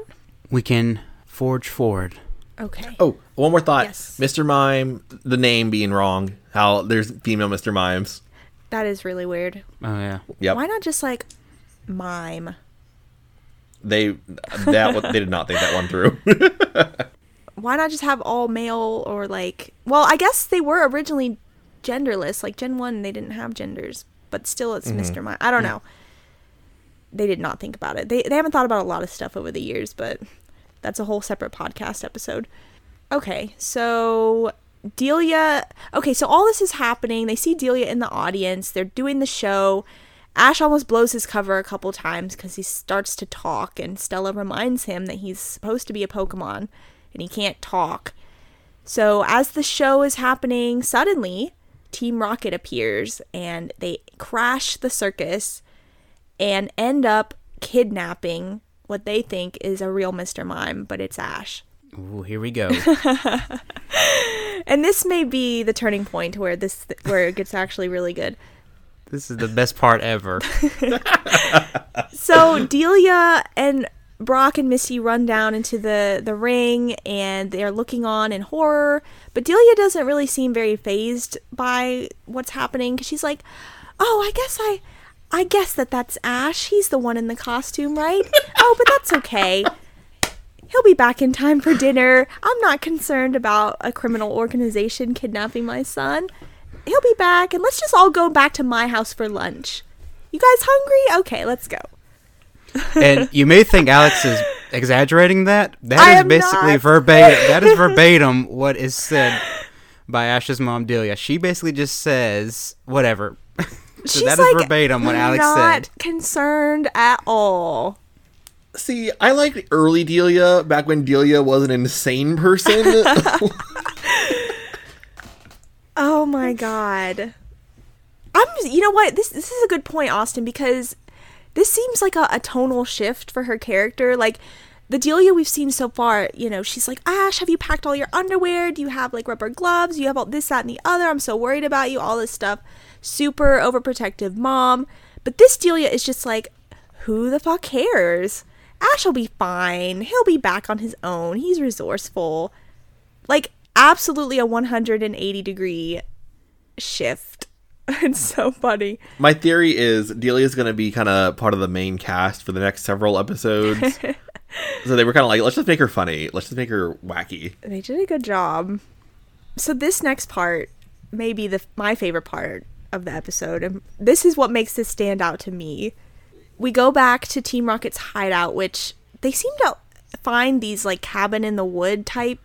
We can forge forward. Okay Oh, one more thought. Yes. Mr. Mime, the name being wrong. How there's female Mr. Mimes. that is really weird Oh yeah. Yep. why not just like mime They that they did not think that one through. (laughs) why not just have all male or like well i guess they were originally genderless like gen 1 they didn't have genders but still it's mm-hmm. mr mime i don't know they did not think about it they, they haven't thought about a lot of stuff over the years but that's a whole separate podcast episode. Okay so delia okay so all this is happening. They see delia in the audience. They're doing the show. Ash almost blows his cover a couple times because he starts to talk and stella reminds him that he's supposed to be a pokemon and he can't talk. So as the show is happening suddenly team rocket appears and they crash the circus and end up kidnapping what they think is a real Mr. Mime, but it's Ash. Ooh, here we go. (laughs) And this may be the turning point where this where it gets actually really good. this is the best part ever. (laughs) So Delia and Brock and Misty run down into the the ring and they're looking on in horror, but Delia doesn't really seem very phased by what's happening cuz she's like, "Oh, I guess I I guess that that's Ash. He's the one in the costume, right? oh, but that's okay. He'll be back in time for dinner. I'm not concerned about a criminal organization kidnapping my son. He'll be back, and let's just all go back to my house for lunch. You guys hungry? Okay, let's go. and you may think Alex is exaggerating that. That is basically not. verbatim. (laughs) That is verbatim what is said by Ash's mom, Delia. She basically just says whatever. So She's that is like verbatim what Alex not said. concerned at all. See, I liked early Delia back when Delia was an insane person. (laughs) Oh my god. I'm you know what? This this is a good point, Austin, because this seems like a, a tonal shift for her character. Like the Delia we've seen so far, you know, she's like, Ash, have you packed all your underwear? Do you have like rubber gloves? You have all this, that, and the other. I'm so worried about you, all this stuff. Super overprotective mom. But this Delia is just like, who the fuck cares? Ash will be fine. He'll be back on his own. He's resourceful like absolutely a 180 degree shift. (laughs) it's so funny. My theory is Delia's going to be kind of part of the main cast for the next several episodes. (laughs) so they were kind of like, let's just make her funny. Let's just make her wacky. They did a good job. So this next part may be the my favorite part of the episode, and this is what makes this stand out to me. We go back to Team Rocket's hideout, which they seem to find these like cabin in the wood type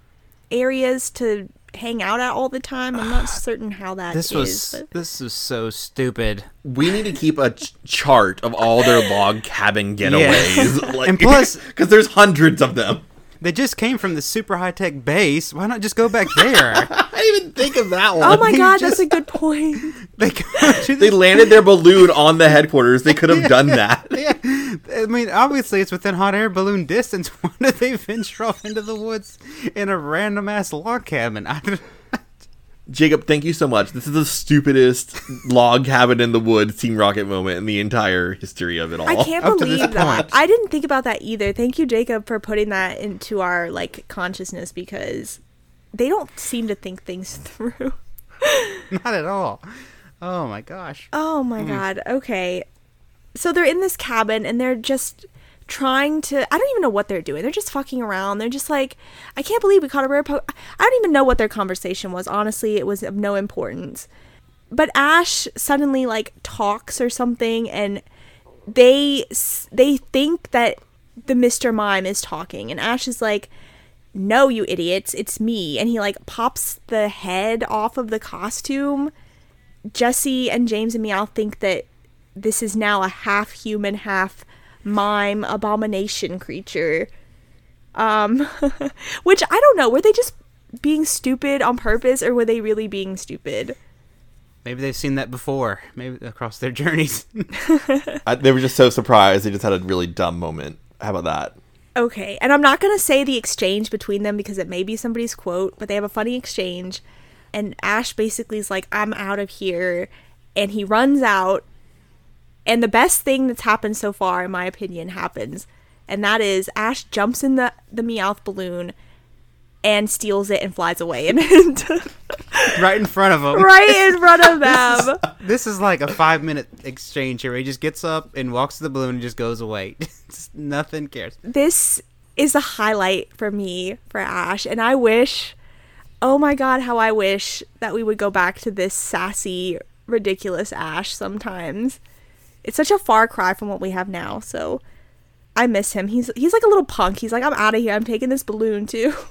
areas to hang out at all the time. I'm not (sighs) certain how that This is, was but- this is so stupid. We need to keep a ch- chart of all their log cabin getaways. (laughs) Like, And plus- (laughs) because there's hundreds of them. They just came from the super high tech base. Why not just go back there? (laughs) I didn't even think of that oh one. Oh my god, just- that's a good point. (laughs) they go They landed their balloon on the headquarters. They could have done (laughs) that. yeah. I mean, obviously it's within hot air balloon distance. Why did they venture off into the woods in a random ass log cabin? I don't, Jacob, thank you so much. This is the stupidest log cabin in the woods Team Rocket moment in the entire history of it all. I can't Up believe that. point. I didn't think about that either. Thank you, Jacob, for putting that into our like consciousness because they don't seem to think things (laughs) through. not at all. Oh my gosh. Oh my mm. god. Okay. So they're in this cabin and they're just trying to I don't even know what they're doing. They're just fucking around. They're just like I can't believe we caught a rare po I don't even know what their conversation was. Honestly, it was of no importance. But Ash suddenly like talks or something and they they think that the Mr. Mime is talking and Ash is like no you idiots it's me and he like pops the head off of the costume Jessie and James and Meowth think that this is now a half human, half mime abomination creature. Um, (laughs) which I don't know. Were they just being stupid on purpose, or were they really being stupid? Maybe they've seen that before. Maybe across their journeys. (laughs) (laughs) I, they were just so surprised. They just had a really dumb moment. How about that? Okay, and I'm not gonna say the exchange between them because it may be somebody's quote, but they have a funny exchange, and Ash basically is like, "I'm out of here," and he runs out. And the best thing that's happened so far, in my opinion, happens, and that is Ash jumps in the the Meowth balloon, and steals it and flies away, (laughs) and right in front of them. right in front of (laughs) them. This is like a five minute exchange here. He just gets up and walks to the balloon and just goes away. (laughs) Just Nothing cares. this is the highlight for me for Ash, and I wish, oh my god, how I wish that we would go back to this sassy, ridiculous Ash sometimes. It's such a far cry from what we have now, so I miss him. He's he's like a little punk. He's like, I'm out of here. I'm taking this balloon too. (laughs)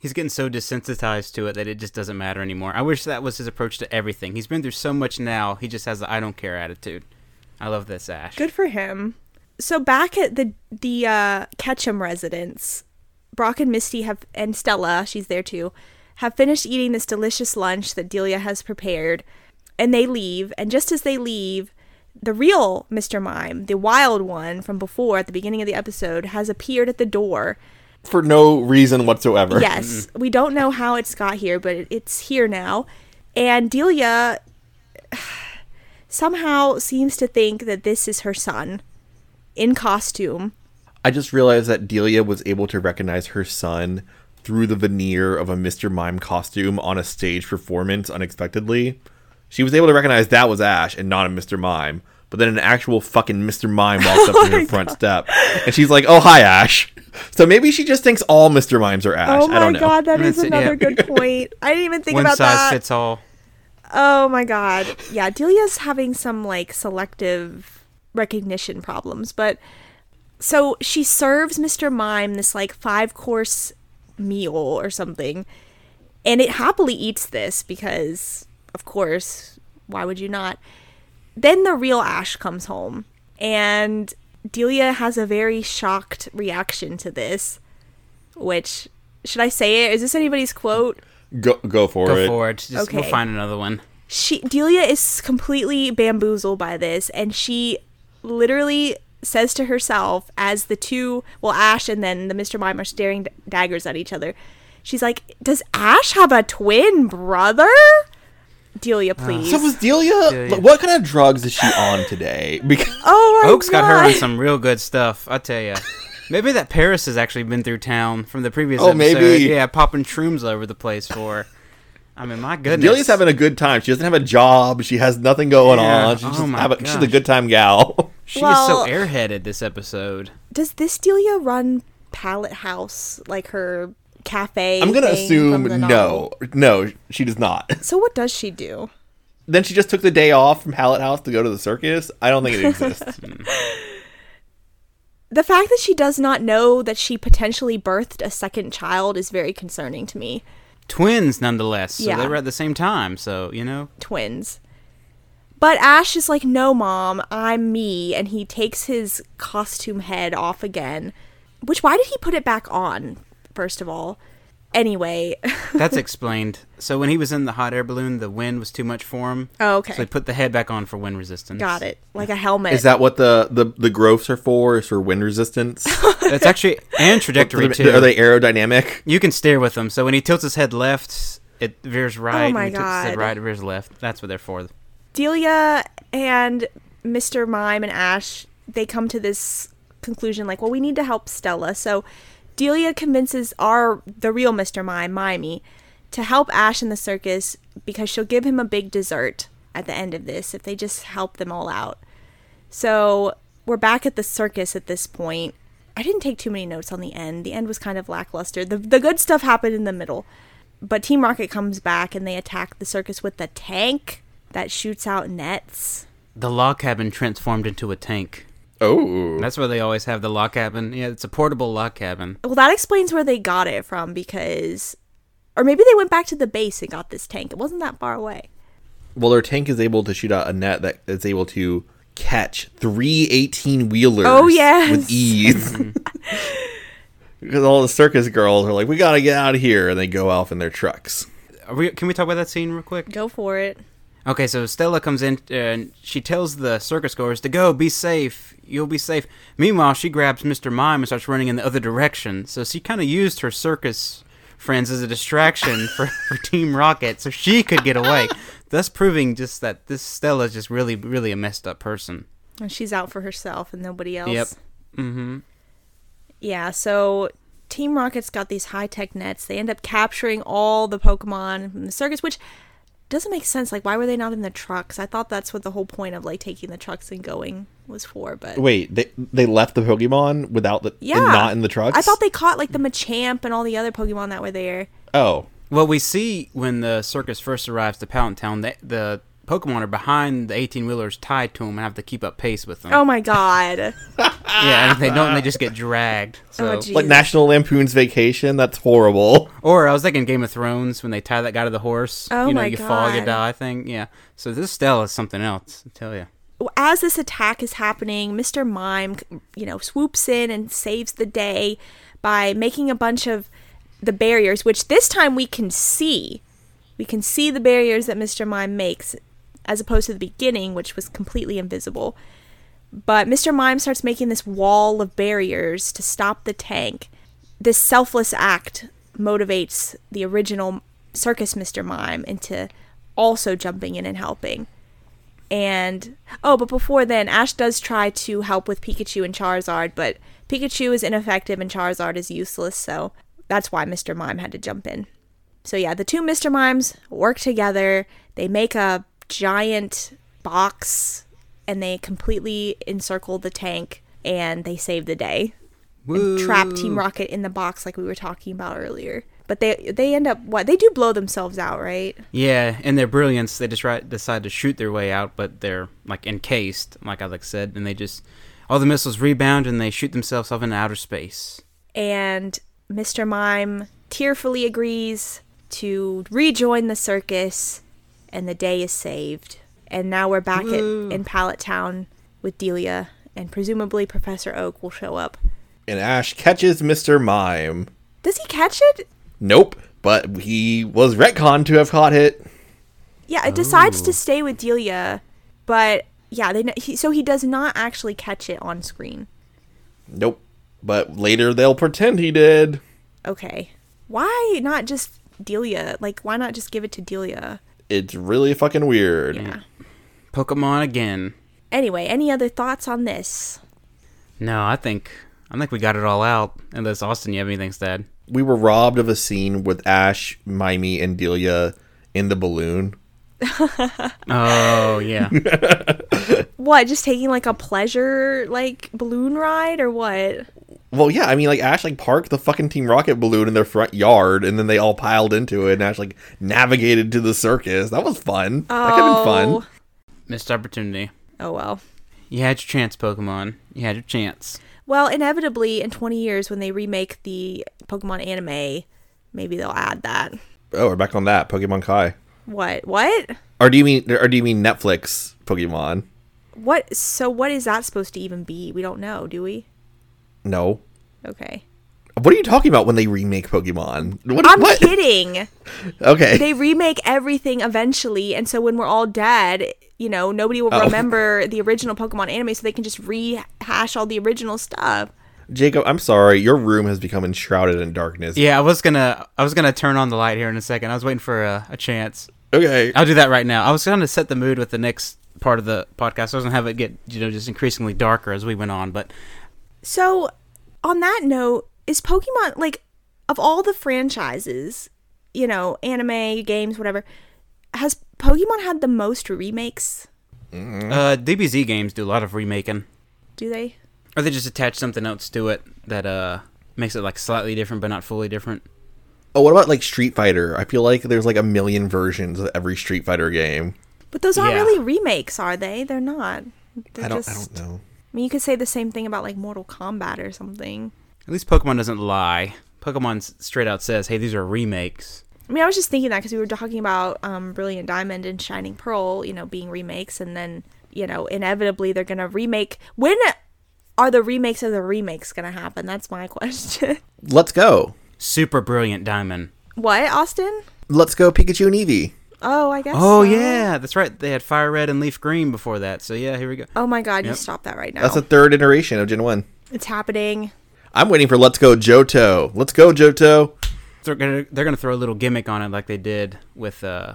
He's getting so desensitized to it that it just doesn't matter anymore. I wish that was his approach to everything. He's been through so much now. He just has the I don't care attitude. I love this Ash. Good for him. So back at the the uh, Ketchum residence, Brock and Misty have and Stella, she's there too, have finished eating this delicious lunch that Delia has prepared, and they leave. And just as they leave, the real Mr. Mime, the wild one from before at the beginning of the episode, has appeared at the door. For no reason whatsoever. Yes, mm-hmm. we don't know how it's got here, but it's here now. And Delia (sighs) somehow seems to think that this is her son in costume. I just realized that Delia was able to recognize her son through the veneer of a Mr. Mime costume on a stage performance unexpectedly. She was able to recognize that was Ash and not a Mr. Mime. But then an actual fucking Mr. Mime walks up oh to her front step. And she's like, oh, hi, Ash. So maybe she just thinks all Mr. Mimes are Ash. Oh I my don't know. god, that is That's it, another yeah. good point. I didn't even think One about size that. fits all. Oh my god. Yeah, Delia's having some like selective recognition problems, but so she serves Mr. Mime this like five course meal or something, and it happily eats this because, of course, why would you not? Then the real Ash comes home, and Delia has a very shocked reaction to this. Which should I say it? Is this anybody's quote? Go, go for Go it. forward. Just, We'll Okay. find another one. she Delia is completely bamboozled by this and she literally says to herself as the two well Ash and then the Mr. Mime are staring d- daggers at each other. She's like, "Does Ash have a twin brother?" Delia, uh, please. So was Delia, Delia. What kind of drugs is she on today? (laughs) Because oh my Oak's got her on some real good stuff. I tell you. Maybe that Paras has actually been through town from the previous Oh, episode. maybe. Yeah, popping shrooms all over the place for. her. I mean, my goodness. Delia's having a good time. She doesn't have a job. She has nothing going Yeah. on. She's Oh just have a, she's a good time gal. (laughs) She Well- is so airheaded this episode. Does this Delia run Pallet House like her cafe? I'm gonna thing assume from the no, novel? no, she does not. (laughs) So what does she do? then she just took the day off from Pallet House to go to the circus. I don't think it exists. (laughs) Hmm. The fact that she does not know that she potentially birthed a second child is very concerning to me. Twins, nonetheless. So Yeah. they were at the same time. So you know, Twins. But Ash is like, no, mom, I'm me. And he takes his costume head off again. Which, why did he put it back on, first of all? Anyway. (laughs) that's explained. So when he was in the hot air balloon, the wind was too much for him. Oh, okay. So he put the head back on for wind resistance. Got it. Like a helmet. Is that what the the the growths are for? Is for wind resistance? (laughs) That's actually and trajectory too. are they aerodynamic? You can steer with them. So when he tilts his head left, it veers oh right. Oh my when he tilts his head God. right, it veers left. That's what they're for. Delia and Mr. Mime and Ash, they come to this conclusion like, well, we need to help Stella. So Delia convinces our the real Mr. Mime, Mimey, to help Ash in the circus because she'll give him a big dessert at the end of this if they just help them all out. So we're back at the circus at this point. I didn't take too many notes on the end. The end was kind of lackluster. The the good stuff happened in the middle. But Team Rocket comes back and they attack the circus with the tank that shoots out nets. The log cabin transformed into a tank. Oh, That's why they always have the log cabin. Yeah, it's a portable log cabin. Well, that explains where they got it from because or maybe they went back to the base and got this tank. It wasn't that far away. well, their tank is able to shoot out a net that is able to catch three 18 wheelers. Oh, yes. with ease. (laughs) because all the circus girls are like, "We gotta get out of here," and they go off in their trucks. Are we, can we talk about that scene real quick? Go for it. Okay, so Stella comes in and she tells the circus goers to go, be safe, you'll be safe. Meanwhile, she grabs Mr. Mime and starts running in the other direction. So she kind of used her circus friends as a distraction (laughs) for, for Team Rocket so she could get away. (laughs) Thus proving just that this Stella's just really, really a messed up person. And she's out for herself and nobody else. Yep. Mm-hmm. Yeah, so Team Rocket's got these high tech nets. They end up capturing all the Pokemon from the circus, which doesn't make sense. Like, why were they not in the trucks? I thought that's what the whole point of like taking the trucks and going was for. But Wait, they they left the Pokemon without the yeah, and not in the trucks. I thought they caught like the Machamp and all the other Pokemon that were there. Oh, Well, we see when the circus first arrives to Pound Town, the, the Pokemon are behind the 18 wheelers tied to them and have to keep up pace with them. Oh my god! (laughs) Yeah, and if they don't, they just get dragged. Oh, so, Oh, gee. like National Lampoon's Vacation. That's horrible. or I was thinking Game of Thrones when they tie that guy to the horse. Oh you know, my you fall, you God. die thing. Yeah. So this Stella is something else. I tell you. as this attack is happening, Mr. Mime, you know, swoops in and saves the day by making a bunch of the barriers, which this time we can see. We can see the barriers that Mr. Mime makes, as opposed to the beginning, which was completely invisible. But Mr. Mime starts making this wall of barriers to stop the tank. This selfless act motivates the original circus Mr. Mime into also jumping in and helping. And oh, but before then, Ash does try to help with Pikachu and Charizard, but Pikachu is ineffective and Charizard is useless, so that's why Mr. Mime had to jump in. So yeah, the two Mr. Mimes work together. They make a giant box and they completely encircle the tank and they save the day. And trap Team Rocket in the box like we were talking about earlier. But they they end up what? They do blow themselves out, right? Yeah, in their brilliance, they just right, decide to shoot their way out, but they're like encased, like Alex said, and they just all the missiles rebound and they shoot themselves off into outer space. and Mr. Mime tearfully agrees to rejoin the circus, and the day is saved. And now we're back at, in Pallet Town with Delia, and presumably Professor Oak will show up. And Ash catches Mr. Mime. Does he catch it? Nope, but he was retconned to have caught it. Yeah, it decides Oh. to stay with Delia, but yeah, they kn- he, so he does not actually catch it on screen. Nope, but later they'll pretend he did. Okay, why not just Delia? Like, why not just give it to Delia? It's really fucking weird. Yeah. Pokemon again. Anyway, any other thoughts on this? No, I think I think we got it all out. Unless Austin, you have anything to? We were robbed of a scene with Ash, Mimey, and Delia in the balloon. (laughs) Oh yeah. (laughs) What, just taking like a pleasure like balloon ride or what? Well, yeah, I mean, like Ash like parked the fucking Team Rocket balloon in their front yard, and then they all piled into it, and Ash like navigated to the circus. That was fun. That could have been Oh. fun. Missed opportunity. Oh well. You had your chance, Pokemon. You had your chance. Well, inevitably, in 20 years, when they remake the Pokemon anime, maybe they'll add that. Oh, we're back on that Pokemon Kai. What? What? Or do you mean, or do you mean Netflix Pokemon? What? So, what is that supposed to even be? We don't know, do we? No. Okay. What are you talking about when they remake Pokemon? What? I'm what? kidding. (laughs) Okay. They remake everything eventually, and so when we're all dead, you know, nobody will Oh. (laughs) remember the original Pokemon anime, so they can just rehash all the original stuff. Jacob, I'm sorry. Your room has become enshrouded in darkness. Yeah, I was gonna I was gonna turn on the light here in a second. I was waiting for a, a chance. Okay. I'll do that right now. I was gonna set the mood with the next part of the podcast. I was gonna have it get you know just increasingly darker as we went on, but So, on that note, is Pokemon like of all the franchises, you know, anime, games, whatever, has Pokemon had the most remakes? uh, DBZ games do a lot of remaking, Do they? or they just attach something else to it that uh makes it like slightly different but not fully different. Oh, what about like Street Fighter? I feel like there's like a million versions of every Street Fighter game. But those aren't Yeah. really remakes, are they? They're not. They're I don't. just, I don't know. I mean, you could say the same thing about like Mortal Kombat or something. At least Pokemon doesn't lie. Pokemon straight out says, "Hey, these are remakes." I mean, I was just thinking that because we were talking about um, Brilliant Diamond and Shining Pearl, you know, being remakes, and then you know, inevitably they're gonna remake. When are the remakes of the remakes gonna happen? That's my (laughs) question. Let's go. Super brilliant diamond. what, Austin? Let's go Pikachu and Eevee. Oh, I guess. Oh so. yeah, that's right. They had Fire Red and Leaf Green before that. So yeah, here we go. Oh my God! You stop that right now. That's the third iteration of Gen One. it's happening. I'm waiting for Let's Go Johto. Let's go Johto. They're gonna they're gonna throw a little gimmick on it like they did with uh,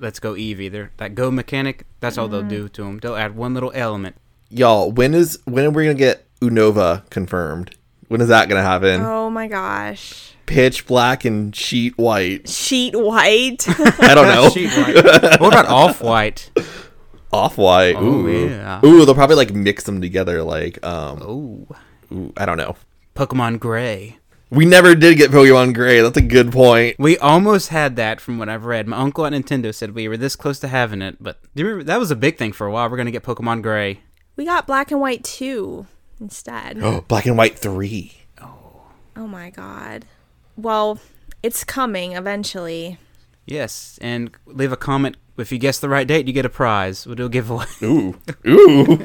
Let's Go Eevee. They're, that Go mechanic. That's all they'll do to them. They'll add one little element. Y'all, when is when are we gonna get Unova confirmed? When is that gonna happen? Oh my gosh! Pitch black and sheet white. Sheet white. (laughs) I don't know. Sheet white. what about off white? Off white. Oh, Ooh. yeah. Ooh, they'll probably like mix them together. Like, um, Oh, ooh, I don't know. Pokemon Gray. We never did get Pokemon Gray. That's a good point. We almost had that from what I've read. My uncle at Nintendo said we were this close to having it, but do you remember that was a big thing for a while. We're gonna get Pokemon Gray. we got black and white 2 instead. Oh, (gasps) black and white three. Oh. Oh my god. Well, it's coming eventually. Yes, and leave a comment if you guess the right date. You get a prize. We'll do a giveaway. (laughs) Ooh, (laughs) ooh.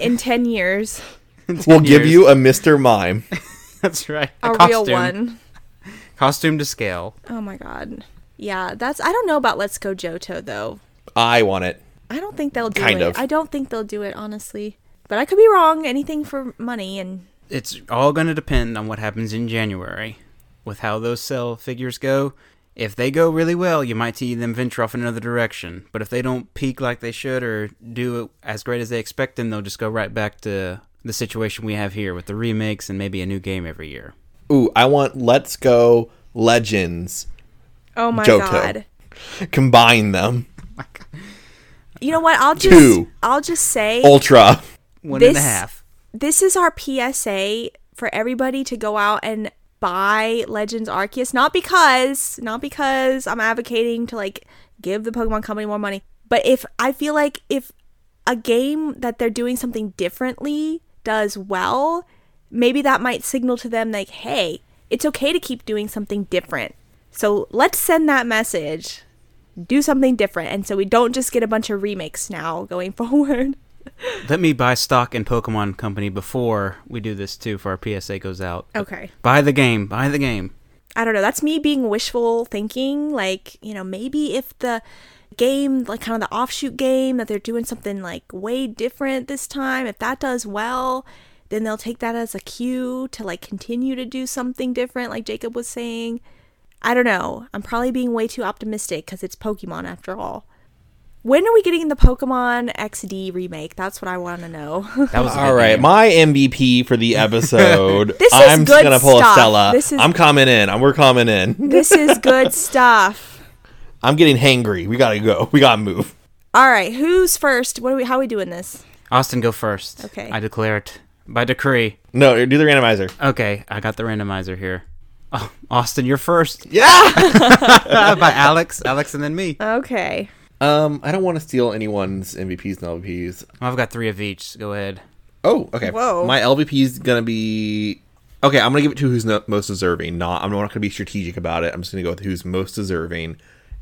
In 10 years. we'll give you a Mr. Mime. (laughs) That's right. A, costume. real one. Costume to scale. Oh my god. Yeah, that's I don't know about Let's Go Johto though. I want it. I don't think they'll do Kind it. of. I don't think they'll do it honestly. But I could be wrong. Anything for money and It's all going to depend on what happens in January with how those sell figures go. If they go really well, you might see them venture off in another direction. But if they don't peak like they should or do it as great as they expect, then they'll just go right back to the situation we have here with the remakes and maybe a new game every year. Ooh, I want Let's Go Legends. Oh my Johto. god. Combine them. You know what? I'll just Two. I'll just say Ultra. One and a half. this is our PSA for everybody to go out and buy Legends Arceus. Not because, not because I'm advocating to like give the Pokemon company more money, but if I feel like if a game that they're doing something differently does well, maybe that might signal to them like, hey, it's okay to keep doing something different. So let's send that message. Do something different, and so we don't just get a bunch of remakes now going (laughs) forward. Let me buy stock in Pokemon Company before we do this too, for our PSA goes out. Okay. Buy the game. Buy the game. I don't know. That's me being wishful thinking. Like, you know, maybe if the game, like kind of the offshoot game, that they're doing something like way different this time, if that does well, then they'll take that as a cue to like continue to do something different, like Jacob was saying. I don't know. I'm probably being way too optimistic because it's Pokemon after all. When are we getting the Pokemon XD remake? That's what I want to know. That was (laughs) a All good right, game. my MVP for the episode. (laughs) This is I'm just good gonna pull stuff. a Stella. This is- I'm coming in. I'm, we're coming in. (laughs) this is good stuff. I'm getting hangry. We gotta go. We gotta move. All right, who's first? What are we? How are we doing this? Austin, go first. Okay. I declare it By decree. No, do the randomizer. Okay, I got the randomizer here. Oh, Austin, you're first. Yeah. By Alex, Alex, and then me. Okay. Um, I don't want to steal anyone's MVPs and LVPs. I've got three of each. Go ahead. Oh, okay. Whoa. My LVP is gonna be okay. I'm gonna give it to who's no, most deserving. Not I'm not gonna be strategic about it. I'm just gonna go with who's most deserving,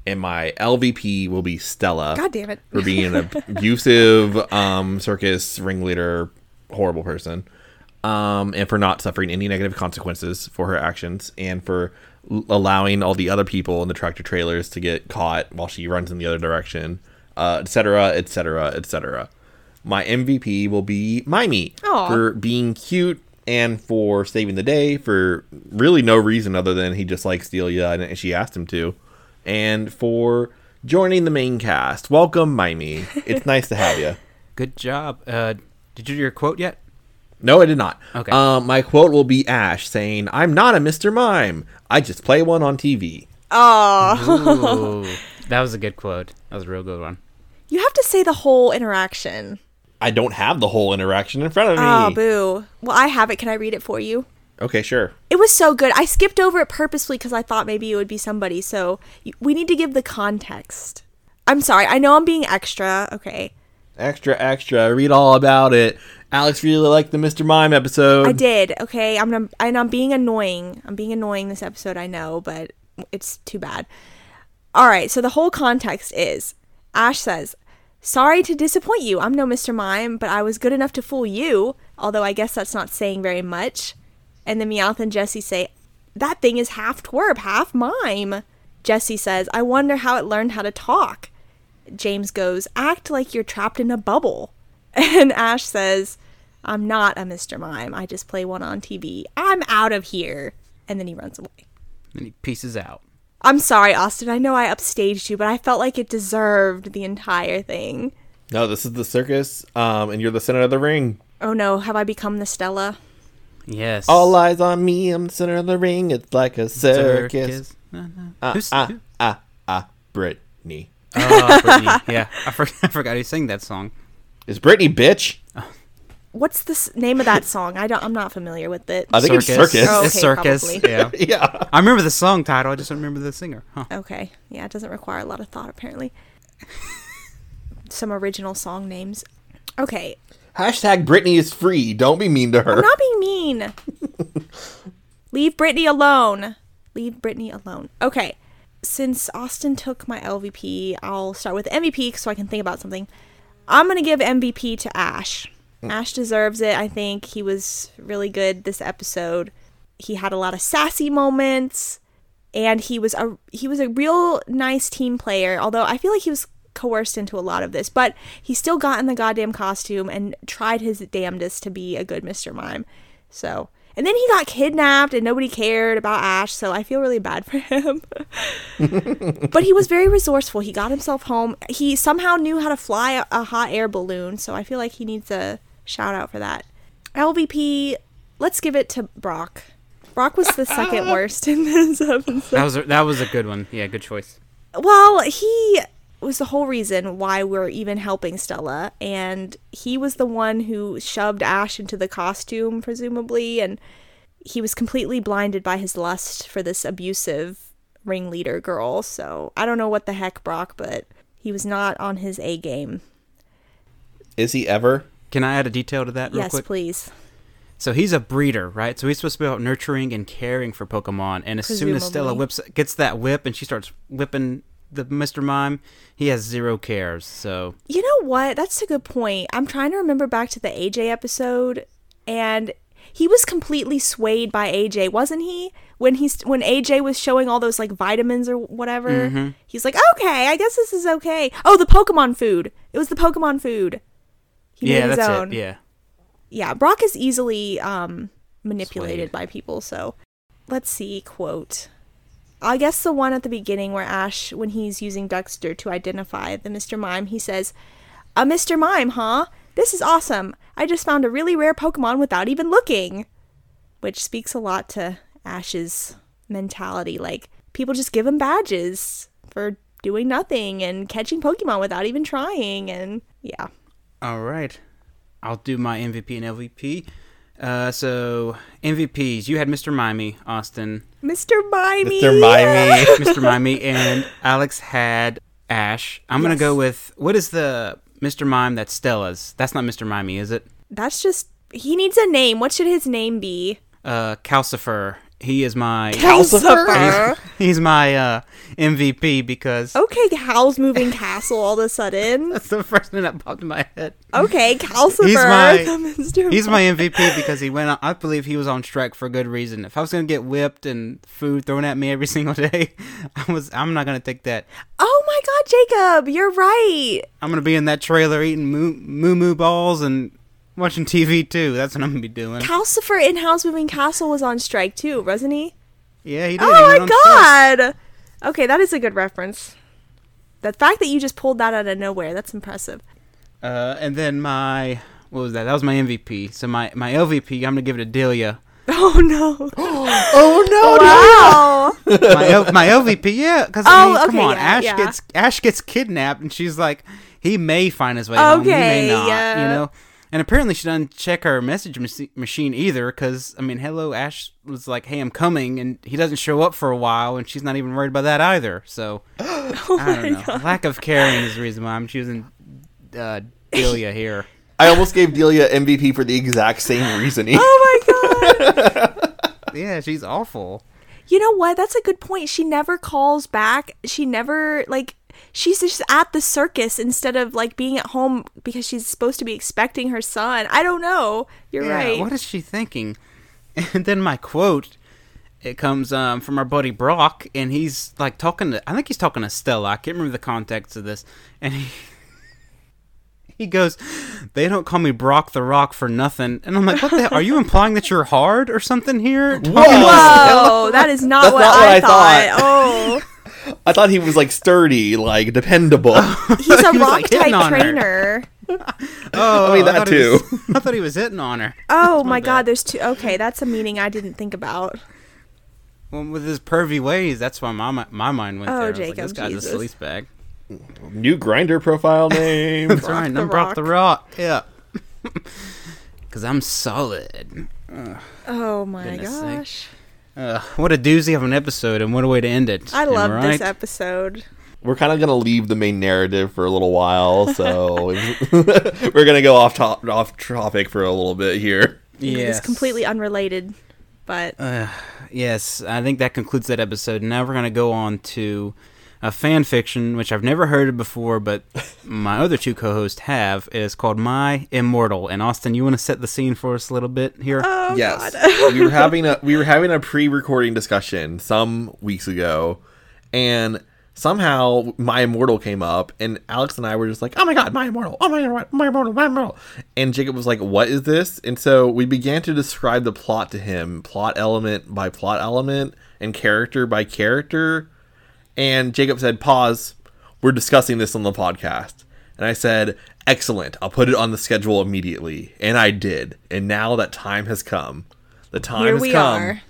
and my LVP will be Stella God damn it. for being an (laughs) abusive um, circus ringleader, horrible person, um, and for not suffering any negative consequences for her actions, and for l- allowing all the other people in the tractor trailers to get caught while she runs in the other direction, uh, etc., etc., etc. My MVP will be Mimey Aw. for being cute and for saving the day for really no reason other than he just likes Delia and she asked him to, and for joining the main cast. Welcome, Mimey. It's nice to have you. (laughs) Good job. Uh, did you do your quote yet? No, I did not. Okay. Um, my quote will be Ash saying, "I'm not a Mr. Mime. I just play one on TV." Oh, (laughs) that was a good quote. That was a real good one. you have to say the whole interaction. I don't have the whole interaction in front of me. Oh, boo. Well, I have it. Can I read it for you? okay, sure. It was so good. I skipped over it purposely because I thought maybe it would be somebody. So we need to give the context. I'm sorry. I know I'm being extra. Okay. Extra, extra. Read all about it. Alex really liked the Mr. Mime episode. I did. Okay. I'm and I'm being annoying. I'm being annoying this episode. I know, but it's too bad. All right. So the whole context is Ash says, "Sorry to disappoint you. I'm no Mr. Mime, but I was good enough to fool you. Although I guess that's not saying very much." And then Meowth and Jessie say, "That thing is half twerp, half mime." Jessie says, "I wonder how it learned how to talk." James goes, "Act like you're trapped in a bubble." And Ash says, I'm not a Mr. Mime. I just play one on TV. I'm out of here. And then he runs away. And he pieces out. I'm sorry, Austin. I know I upstaged you, but I felt like it deserved the entire thing. No, this is the circus, um, and you're the center of the ring. Oh no, have I become the Stella? Yes. All eyes on me. I'm the center of the ring. It's like a circus. No, no. Ah, Who's- ah, who- ah, ah, Britney. Oh, Britney. Yeah, I, for- (laughs) I forgot he sang that song. It's Britney, bitch. What's the name of that song? I don't. I'm not familiar with it. I think it's circus. Oh, It's circus. probably. Yeah. (laughs) yeah. I remember the song title. I just don't remember the singer. Huh. Okay, yeah, it doesn't require a lot of thought apparently. (laughs) Some original song names. Okay, Hashtag Britney is free. Don't be mean to her. I'm not being mean. (laughs) Leave Britney alone. Leave Britney alone. Okay. Since Austin took my LVP, I'll start with MVP so I can think about something. I'm going to give MVP to Ash. Ash deserves it. I think he was really good this episode. He had a lot of sassy moments and he was a he was a real nice team player, although I feel like he was coerced into a lot of this, but he still got in the goddamn costume and tried his damnedest to be a good Mr. Mime. So, and then he got kidnapped and nobody cared about Ash, so I feel really bad for him. (laughs) but he was very resourceful. He got himself home. He somehow knew how to fly a, a hot air balloon, so I feel like he needs a shout out for that. LVP, let's give it to Brock. Brock was the second (laughs) worst in this episode. That was a, that was a good one. Yeah, good choice. Well, he was the whole reason why we're even helping Stella, and he was the one who shoved Ash into the costume, presumably, and he was completely blinded by his lust for this abusive ringleader girl. So I don't know what the heck, Brock, but he was not on his A game. Is he ever? Can I add a detail to that real yes, quick? please. So he's a breeder, right? So he's supposed to be about nurturing and caring for Pokemon. And as soon as Stella whips gets that whip and she starts whipping the Mr. Mime, he has zero cares. So You know what? That's a good point. I'm trying to remember back to the AJ episode, and he was completely swayed by AJ, wasn't he? When he's when AJ was showing all those like vitamins or whatever, he's like, "Okay, I guess this is okay." Oh, the Pokemon food. It was the Pokemon food. He yeah, that's own. it. Yeah. yeah. Brock is easily um, manipulated Swayed. by people. So, let's see. Quote. I guess the one at the beginning where Ash, when he's using Dexter to identify the Mr. Mime, he says, A Mr. Mime, huh? This is awesome. I just found a really rare Pokemon without even looking. Which speaks a lot to Ash's mentality. Like, people just give him badges for doing nothing and catching Pokemon without even trying. And yeah. All right. I'll do my MVP and LVP. Uh, so MVPs, you had Mr. Mimey, Austin, Mr. Mimey. Mr. Mimey. (laughs) Mr. Mimey, and Alex had Ash. I'm gonna Yes. go with what is the Mr. Mime that's Stella's? That's not Mr. Mimey, is it? That's just he needs a name. What should his name be? Uh, Calcifer. He is my Calcifer? (laughs) he's my uh, MVP because Okay, Howl's Moving Castle all of a sudden. (laughs) that's the first thing that popped in my head. Okay, Calcifer. He's my- (laughs) He's my MVP because he went. On, I believe he was on strike for a good reason. If I was gonna get whipped and food thrown at me every single day, I was. I'm not gonna take that. Oh my god, Jacob, you're right. I'm gonna be in that trailer eating moo moo, moo balls and watching TV too. That's what I'm gonna be doing. Calcifer in Howl's Moving Castle was on strike too, wasn't he? Yeah, he did. Oh on my strike. god. Okay, that is a good reference. The fact that you just pulled that out of nowhere, that's impressive. Uh, and then my what was that? That was my MVP. So my my LVP, I'm gonna give it to Delia. (laughs) Oh no. (gasps) oh no! wow. my, L- my LVP, yeah, because Oh, I mean, come on, yeah, Ash yeah. gets Ash gets kidnapped, and she's like, he may find his way home, he may Okay, not, you know. And apparently, she doesn't check her message machi- machine either, because I mean, hello, Ash was like, "Hey, I'm coming," and he doesn't show up for a while, and she's not even worried about that either. So (gasps) Oh I don't know. Lack of caring is the reason why I'm choosing uh, Delia here. (laughs) I almost gave Delia MVP for the exact same reasoning. Oh my (laughs) god. Yeah, she's awful. You know what? That's a good point. She never calls back. She never like she's just at the circus instead of like being at home because she's supposed to be expecting her son. I don't know. You're Yeah, right. What is she thinking? (laughs) And then my quote, it comes um, from our buddy Brock, and he's like talking to. I think he's talking to Stella. I can't remember the context of this, and he. (laughs) He goes, they don't call me Brock the Rock for nothing, and I'm like, what the? hell? Are you (laughs) implying that you're hard or something here? Talking to Stella? Whoa, that is not That's what, not what I, I thought. thought. Oh, I thought he was like sturdy, like dependable. Oh. (laughs) he's a (laughs) He rock like, hitting type on her. trainer. (laughs) Oh, I mean, that thought he too. was- I thought he was hitting on her. Oh my my god, there's two. Okay, that's a meaning I didn't think about. Well, with his pervy ways, that's why my my mind went Oh, there. I was like, Jacob, this guy's Jesus. a sleaze bag. New Grindr profile name. That's right. the I'm Brock Rock. the Rock. Yeah. Because I'm solid. Oh my Goodness sake. Gosh. Uh, what a doozy of an episode, and what a way to end it. I love right? this episode. We're kind of gonna leave the main narrative for a little while, so (laughs) we're gonna go off top off topic for a little bit here. Yes. It's completely unrelated, but Uh, yes, I think that concludes that episode. Now we're going to go on to a fan fiction, which I've never heard of before, but my other two co hosts have. is called My Immortal. And Austin, you want to set the scene for us a little bit here? oh yes, (laughs) we were having a we were having a pre-recording discussion some weeks ago, and somehow my immortal came up, and Alex and I were just like, "Oh my god, my immortal! Oh my god, my immortal, my immortal!" And Jacob was like, "What is this?" And so we began to describe the plot to him, plot element by plot element, and character by character. And Jacob said, "Pause. We're discussing this on the podcast." And I said, "Excellent. I'll put it on the schedule immediately." And I did. And now that time has come. The time Here has come are.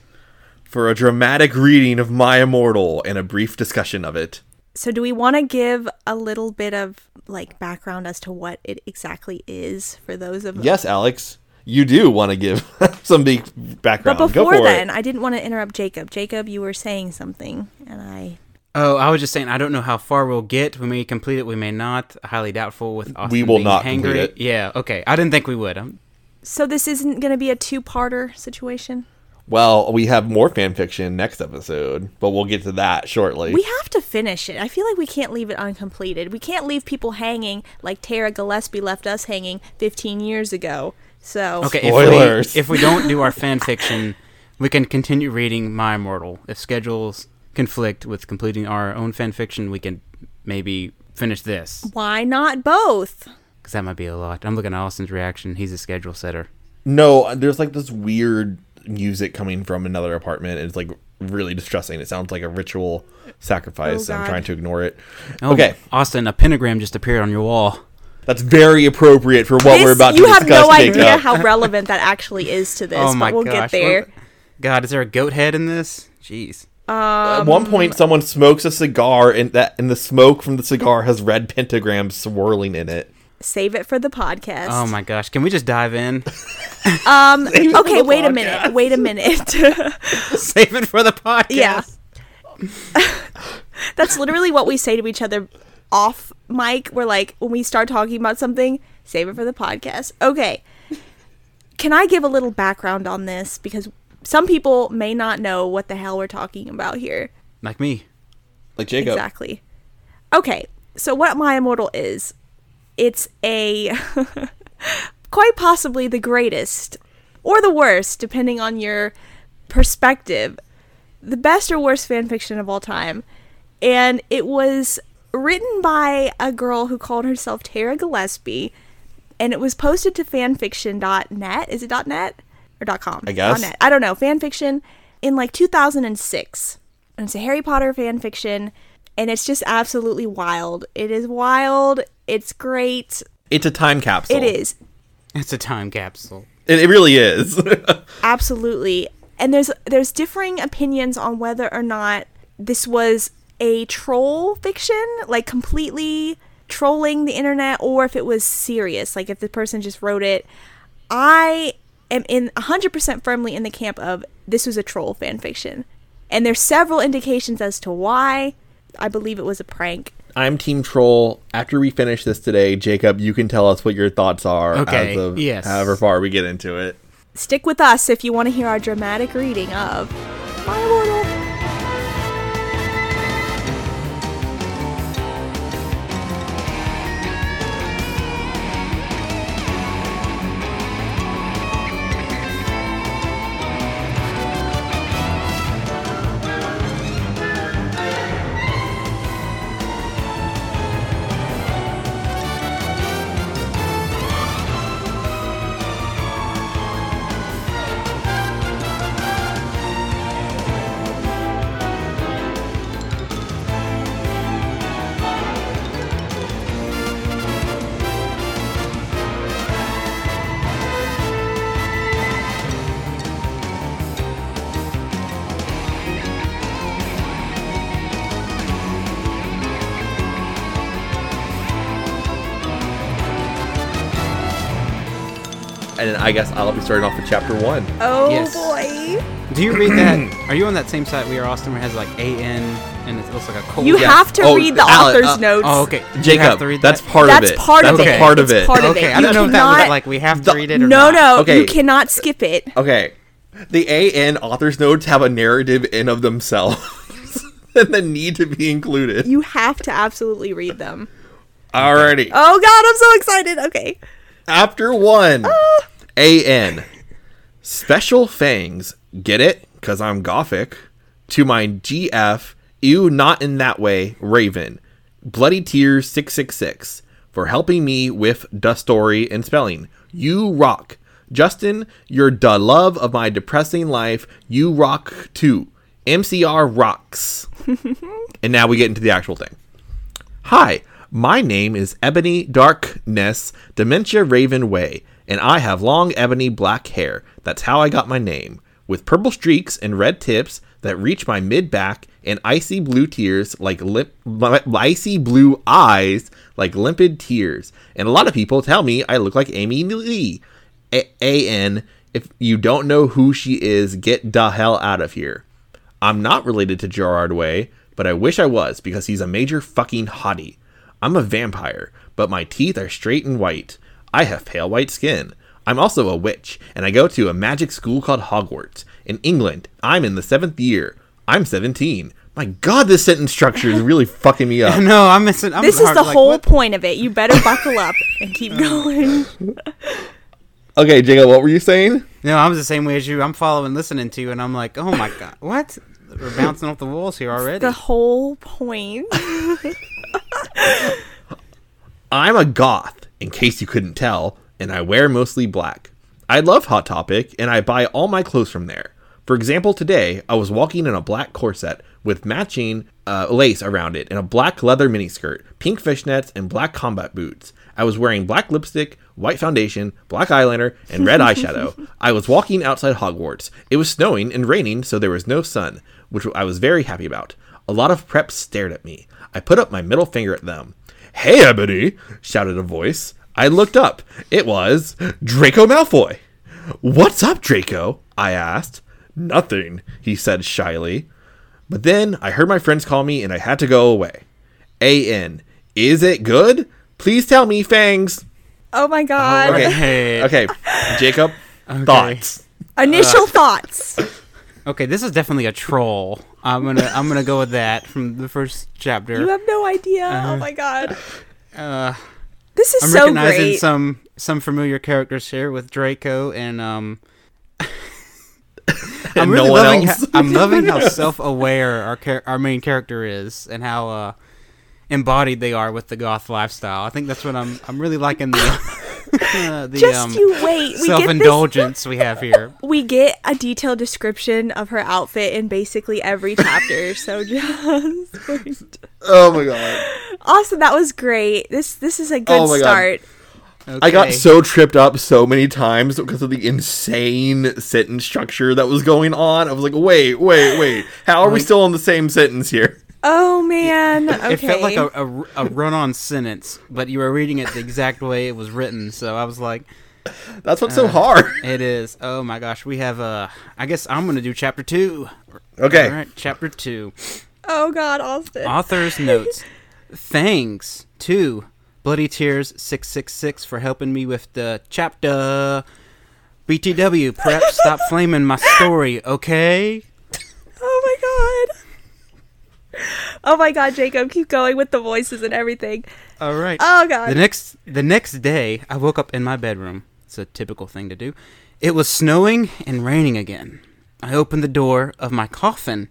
for a dramatic reading of My Immortal and a brief discussion of it. So do we want to give a little bit of like background as to what it exactly is for those of Yes, Alex, you do want to give (laughs) some big But background. Go before for then, it. I didn't want to interrupt Jacob. Jacob, you were saying something, and I Oh, I was just saying, I don't know how far we'll get. We may complete it, we may not. Highly doubtful with Austin We will being not hangry. complete it. Yeah, okay. I didn't think we would. Um, So this isn't going to be a two-parter situation. Well, we have more fan fiction next episode, but we'll get to that shortly. We have to finish it. I feel like we can't leave it uncompleted. We can't leave people hanging like Tara Gilesbie left us hanging 15 years ago. So Okay, Spoilers. if we, if we don't do our fan fiction, we can continue reading My Immortal. If schedules conflict with completing our own fan fiction, we can maybe finish this. why not both? Because that might be a lot. I'm looking at Austin's reaction. He's a schedule setter. no, there's like this weird music coming from another apartment. It's like really distressing. It sounds like a ritual sacrifice. Oh, I'm trying to ignore it. Oh, Okay, Austin, a pentagram just appeared on your wall. that's very appropriate for what This- we're about to discuss. you have no Jacob. idea how relevant that actually is to this, (laughs) oh my but we'll gosh. get there. God, is there a goat head in this? Jeez. At one point, someone smokes a cigar, and that and the smoke from the cigar has red pentagrams swirling in it. save it for the podcast. Oh my gosh, can we just dive in? (laughs) Um. (laughs) Okay. the Wait a minute. Wait a minute. (laughs) Save it for the podcast. Yeah. That's literally what we say to each other off mic. We're like, when we start talking about something, save it for the podcast. Okay. Can I give a little background on this? Because some people may not know what the hell we're talking about here. Like me. Like Jacob. Exactly. Okay, so what My Immortal is, it's a (laughs) quite possibly the greatest or the worst, depending on your perspective, the best or worst fan fiction of all time. And it was written by a girl who called herself Tara Gilesbie, and it was posted to fanfiction.net. Is it .net or dot .com? I guess. .net. I don't know. Fan fiction in like 2006. And it's a Harry Potter fan fiction, and it's just absolutely wild. It is wild. It's great. It's a time capsule. It is It's a time capsule. It, it really is. (laughs) absolutely. And there's there's differing opinions on whether or not this was a troll fiction, like completely trolling the internet, or if it was serious, like if the person just wrote it. I am in 100% firmly in the camp of this was a troll fan fiction. And there's several indications as to why. I believe it was a prank. I'm Team Troll. After we finish this today, Jacob, you can tell us what your thoughts are Okay, as of yes. however far we get into it. Stick with us if you want to hear our dramatic reading of My Immortal. I guess I'll be starting off with chapter one. Oh Yes. boy. Do you read that? (clears throat) Are you on that same site we are, Austin, where it has like AN and it looks like a cold? You Yeah. have to Oh, read the Ale- author's uh, notes. Oh, okay. You have Jacob, to read that's that? part That's of it. part of that's it. a part of It's it. part of Okay, it. I don't You know if that was cannot- like we have to The- read it or No, not. no, Okay. you cannot skip it. Okay. The AN author's notes have a narrative in of themselves (laughs) and that need to be included. You have to absolutely read them. Alrighty. Oh god, I'm so excited. Okay. After one. AN. Special fangs. Get it? Cause I'm gothic. To my GF. Ew, not in that way. Raven. Bloody Tears 666. For helping me with the story and spelling. You rock. Justin, you're the love of my depressing life. You rock too. MCR rocks. (laughs) and now we get into the actual thing. Hi, my name is Ebony Darkness Dementia Raven Way, and I have long ebony black hair. That's how I got my name. With purple streaks and red tips that reach my mid back and icy blue tears like (laughs) icy blue eyes like limpid tears. And a lot of people tell me I look like Amy Lee. A N. if you don't know who she is, get the hell out of here. I'm not related to Gerard Way, but I wish I was because he's a major fucking hottie. I'm a vampire, but my teeth are straight and white. I have pale white skin. I'm also a witch, and I go to a magic school called Hogwarts. In England, I'm in the seventh year. I'm 17. My god, this sentence structure is really (laughs) fucking me up. No, I'm missing. I'm This is hard- the like, whole what? point of it. You better buckle up and keep (laughs) oh going. (laughs) Okay, Jacob, what were you saying? No, I'm the same way as you. I'm following, listening to you, and I'm like, oh my god, what? We're bouncing off the walls here already. The whole point. I'm a goth, in case you couldn't tell, and I wear mostly black. I love Hot Topic, and I buy all my clothes from there. For example, today I was walking in a black corset with matching uh, lace around it and a black leather miniskirt, pink fishnets, and black combat boots. I was wearing black lipstick, white foundation, black eyeliner, and red (laughs) eyeshadow. I was walking outside Hogwarts. It was snowing and raining, so there was no sun, which I was very happy about. A lot of preps stared at me. I put up my middle finger at them. Hey, Ebony! shouted a voice. I looked up. It was Draco Malfoy. What's up, Draco? I asked. Nothing, he said shyly. But then I heard my friends call me and I had to go away. A.N. Is it good? Please tell me, Fangs. Oh my god. Okay. Hey. (laughs) Okay, Jacob, thoughts. Initial uh, thoughts. (laughs) Okay, this is definitely a troll. I'm gonna I'm gonna go with that from the first chapter. You have no idea. oh my god. Uh, This is I'm so recognizing great. some some familiar characters here with Draco and um. (laughs) I'm And really no one loving. else. How, I'm loving how (laughs) self-aware our char- our main character is, and how uh, embodied they are with the goth lifestyle. I think that's what I'm. I'm really liking the uh, (laughs) the Just um, you wait. We get this. self-indulgence we have here. (laughs) We get a detailed description of her outfit in basically every chapter. so (laughs) just wait. Oh my god. Awesome. That was great. This this is a good Oh my God. start. I got so tripped up so many times because of the insane sentence structure that was going on. I was like, wait, wait, wait. How are we still in the same sentence here? Oh man. Okay. It felt like a, a, a run-on sentence, but you were reading it the exact way it was written. So I was like, That's what's so hard. "It is." Oh my gosh, we have Uh, I guess I'm gonna do chapter two. Okay. All right, chapter two. oh god, Austin. Author's notes. (laughs) Thanks to Bloody Tears six six six for helping me with the chapter. BTW, perhaps stop flaming my story, okay? (laughs) Oh my god. Oh my god, Jacob, keep going with the voices and everything. All right. Oh god. The next the next day, I woke up in my bedroom. It's a typical thing to do. It was snowing and raining again. I opened the door of my coffin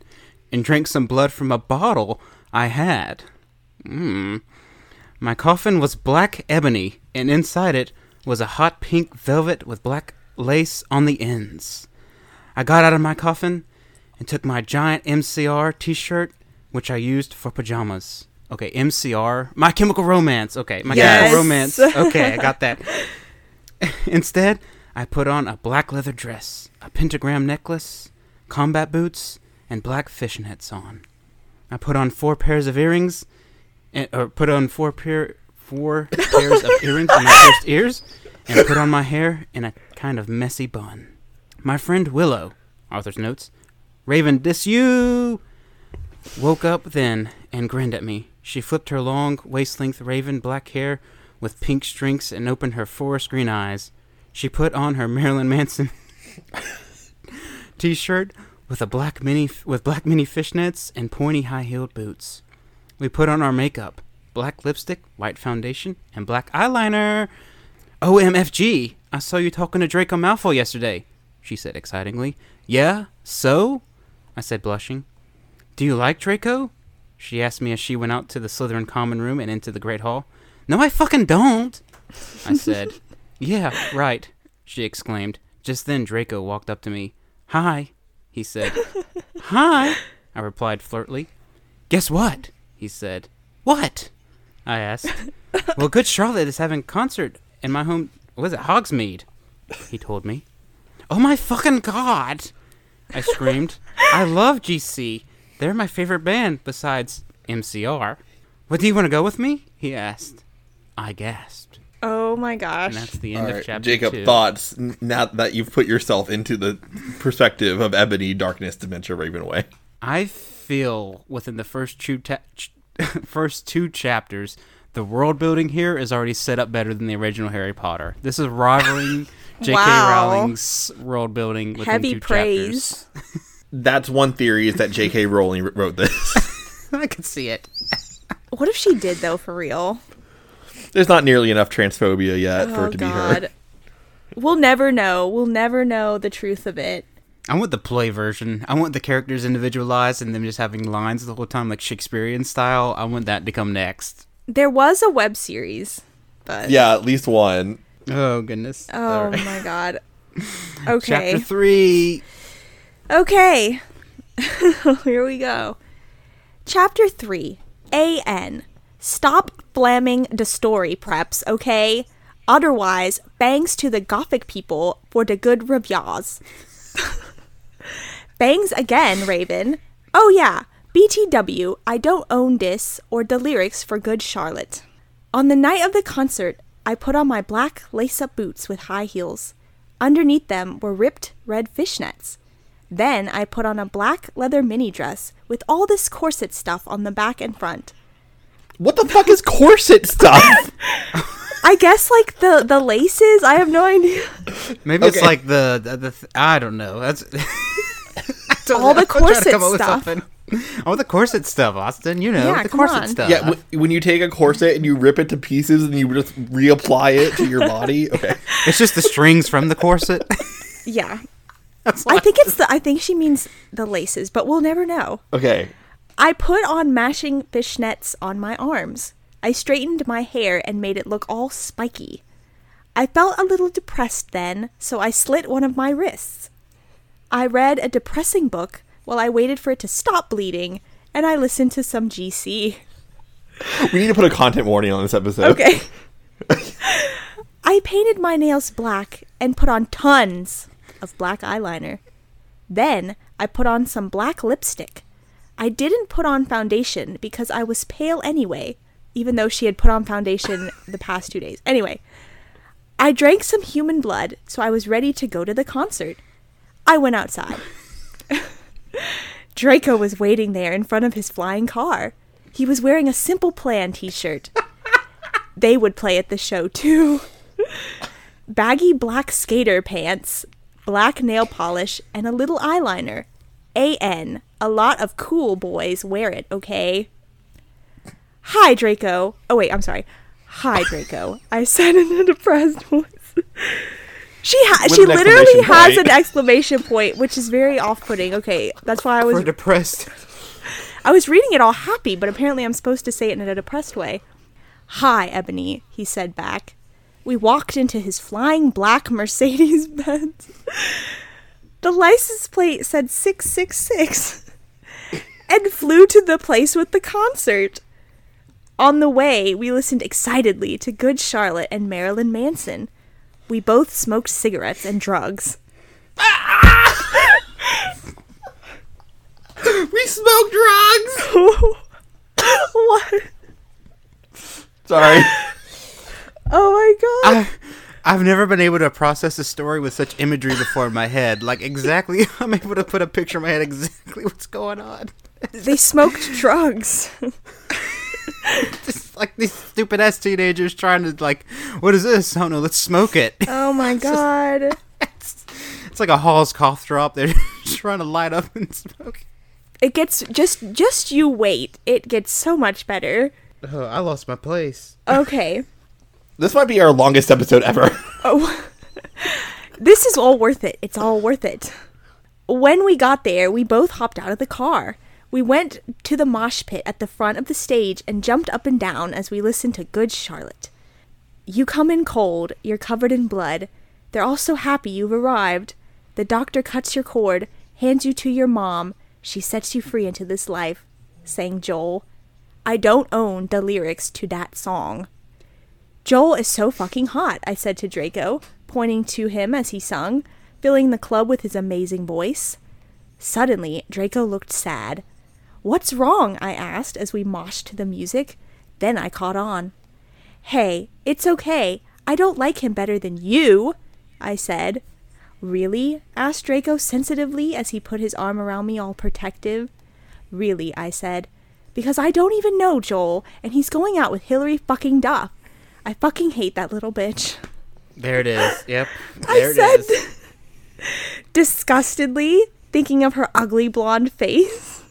and drank some blood from a bottle I had. Mmm. My coffin was black ebony, and inside it was a hot pink velvet with black lace on the ends. I got out of my coffin and took my giant MCR t shirt, which I used for pajamas. Okay, MCR, My Chemical Romance. Okay, My Yes. Chemical Romance. Okay, I got that. (laughs) Instead, I put on a black leather dress, a pentagram necklace, combat boots, and black fishnets on. I put on four pairs of earrings, and, or put on four pair four (laughs) pairs of earrings in my pierced ears, and put on my hair in a kind of messy bun. My friend Willow, author's notes, Raven Disu, woke up then and grinned at me. She flipped her long, waist length raven black hair with pink streaks and opened her forest green eyes. She put on her Marilyn Manson (laughs) t-shirt with a black mini with black mini fishnets and pointy high-heeled boots. We put on our makeup, black lipstick, white foundation, and black eyeliner. OMFG! I saw you talking to Draco Malfoy yesterday, she said excitingly. Yeah? So? I said, blushing. Do you like Draco? She asked me as she went out to the Slytherin common room and into the Great Hall. No, I fucking don't! I said. (laughs) yeah, right, she exclaimed. Just then Draco walked up to me. Hi, he said. (laughs) Hi, I replied flirtly. Guess what? he said. What? I asked. (laughs) well, Good Charlotte is having a concert in my home. Was it? Hogsmeade, he told me. Oh my fucking god! I screamed. I love GC. They're my favorite band besides MCR. What do you want to go with me? He asked. I gasped. oh my gosh. And that's the end All of right, chapter Jacob, two. thoughts now that you've put yourself into the perspective of Ebony, Darkness, Dementia, Ravenway. I feel within the first two ta- ch- (laughs) first two chapters, the world building here is already set up better than the original Harry Potter. This is rivaling (laughs) J.K. Wow. Rowling's world building within Heavy two praise. chapters. (laughs) That's one theory is that J.K. Rowling wrote this. (laughs) I could see it. What if she did though for real? There's not nearly enough transphobia yet for oh it to be god. her. We'll never know. We'll never know the truth of it. I want the play version. I want the characters individualized and them just having lines the whole time, like Shakespearean style. I want that to come next. There was a web series, but Yeah, at least one. Oh goodness. Oh All right. my god. (laughs) Okay. Chapter three. Okay. (laughs) Here we go. Chapter 3. AN. Stop blamming the story, preps, okay? Otherwise, bangs to the gothic people for the good reviews. (laughs) bangs again, Raven. Oh yeah, BTW, I don't own this or the lyrics for Good Charlotte. On the night of the concert, I put on my black lace up boots with high heels. Underneath them were ripped red fishnets. Then I put on a black leather mini dress with all this corset stuff on the back and front. What the fuck is corset stuff? (laughs) I guess like the the laces. I have no idea. Maybe it's like the the, the th- I don't know. That's (laughs) All the (laughs) I'm trying to corset come up with stuff. something. All the corset stuff, Austin. You know Yeah, the corset on. stuff. yeah, w- when you take a corset and you rip it to pieces and you just reapply it to your body. Okay. it's just the strings from the corset. Yeah. I think it's the I think she means the laces, but we'll never know. Okay. I put on mashing fishnets on my arms. I straightened my hair and made it look all spiky. I felt a little depressed then, so I slit one of my wrists. I read a depressing book while I waited for it to stop bleeding, and I listened to some GC. (laughs) We need to put a content warning on this episode. Okay. (laughs) I painted my nails black and put on tons of black eyeliner. Then I put on some black lipstick. I didn't put on foundation because I was pale anyway, even though she had put on foundation (laughs) the past two days. Anyway, I drank some human blood, so I was ready to go to the concert. I went outside. (laughs) Draco was waiting there in front of his flying car. He was wearing a Simple Plan t shirt. (laughs) they would play at the show too. Baggy black skater pants, black nail polish, and a little eyeliner. A.N. A lot of cool boys wear it, okay? Hi, Draco. Oh, wait, I'm sorry. Hi, Draco. I said in a depressed voice. She ha- she literally has point. an exclamation point, which is very off-putting. Okay, that's why I was We're depressed. I was reading it all happy, but apparently I'm supposed to say it in a depressed way. Hi, Ebony, he said back. We walked into his flying black (laughs) Mercedes Benz. The license plate said 666 (laughs) and flew to the place with the concert. On the way, we listened excitedly to Good Charlotte and Marilyn Manson. We both smoked cigarettes and drugs. (laughs) We smoked drugs. what? Sorry. Oh my god. I, I've never been able to process a story with such imagery before in my head. Like exactly, (laughs) I'm able to put a picture in my head exactly what's going on. (laughs) They smoked drugs. Just like these stupid ass teenagers trying to like, what is this? Oh no, let's smoke it. (laughs) Oh my god. It's, it's like a Hall's cough drop. They're just trying to light up and smoke. It gets just just you wait. It gets so much better. Oh, I lost my place. Okay. This might be our longest episode ever. Oh. (laughs) this is all worth it. It's all worth it. When we got there, we both hopped out of the car. We went to the mosh pit at the front of the stage and jumped up and down as we listened to Good Charlotte. You come in cold, you're covered in blood. They're all so happy you've arrived. The doctor cuts your cord, hands you to your mom. She sets you free into this life, sang Joel. I don't own the lyrics to that song. Joel is so fucking hot, I said to Draco, pointing to him as he sung, filling the club with his amazing voice. Suddenly, Draco looked sad. What's wrong? I asked as we moshed to the music. Then I caught on. Hey, it's okay. I don't like him better than you, I said. Really? asked Draco sensitively as he put his arm around me all protective. Really, I said. Because I don't even know Joel, and he's going out with Hilary fucking Duff. I fucking hate that little bitch. There it is. (laughs) Yep. I There it said is. (laughs) disgustedly, thinking of her ugly blonde face.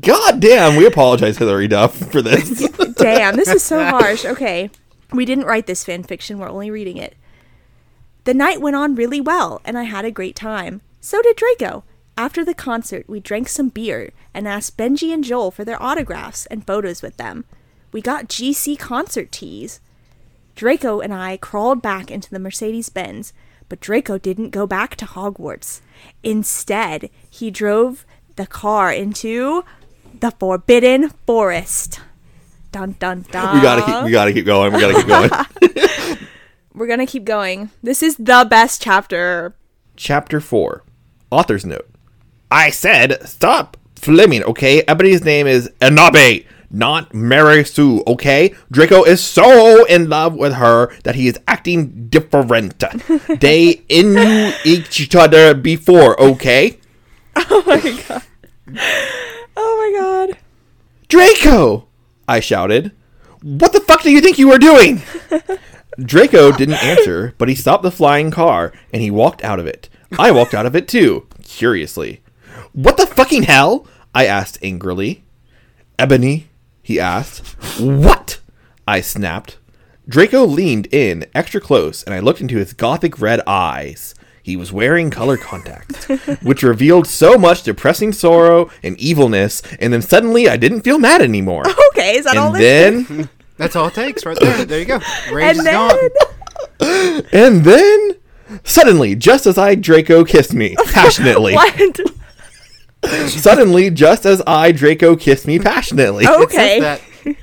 God damn, we apologize, Hilary Duff, for (laughs) this. Damn, this is so harsh. Okay. We didn't write this fan fiction, we're only reading it. The night went on really well, and I had a great time. So did Draco. After the concert, we drank some beer and asked Benji and Joel for their autographs and photos with them. We got GC concert tees. Draco and I crawled back into the Mercedes Benz, but Draco didn't go back to Hogwarts. Instead, he drove the car into the Forbidden Forest. Dun dun dun. we gotta keep we gotta keep going. We gotta keep going. (laughs) (laughs) We're gonna keep going. This is the best chapter. Chapter 4 Author's Note I said, stop flaming, okay? Ebony's name is Enabe. Not Mary Sue, okay? Draco is so in love with her that he is acting different. (laughs) they knew each other before, okay? Oh my god. Oh my god. Draco! I shouted. What the fuck do you think you were doing? (laughs) Draco didn't answer, but he stopped the flying car and he walked out of it. I walked out of it too, curiously. What the fucking hell? I asked angrily. Ebony, he asked. What? I snapped. Draco leaned in extra close and I looked into his gothic red eyes. He was wearing color contacts, (laughs) which revealed so much depressing sorrow and evilness, and then suddenly I didn't feel mad anymore. Okay, is that all and this? then (laughs) That's all it takes right there. There you go. (laughs) Rage and is then gone. And then, suddenly, just as I Draco kissed me passionately, what? Suddenly, just as I Draco kissed me passionately, Oh. It says Okay. that.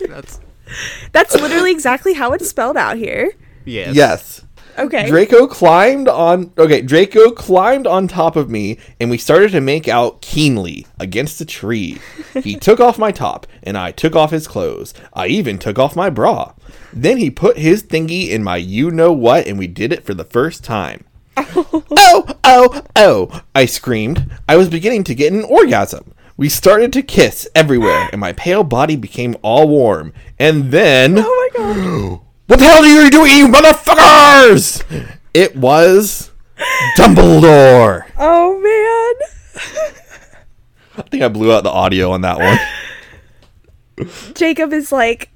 That's (laughs) That's literally exactly how it's spelled out here. yes. yes, Okay. Draco climbed on. Okay, Draco climbed on top of me, and we started to make out keenly against a tree. (laughs) He took off my top, and I took off his clothes. I even took off my bra. Then he put his thingy in my you know what, and we did it for the first time. Oh, oh, oh, I screamed. I was beginning to get an orgasm. We started to kiss everywhere, and my pale body became all warm. And then. oh my god. (gasps) What the hell are you doing, you motherfuckers? It was Dumbledore. Oh man. I think I blew out the audio on that one. Jacob is like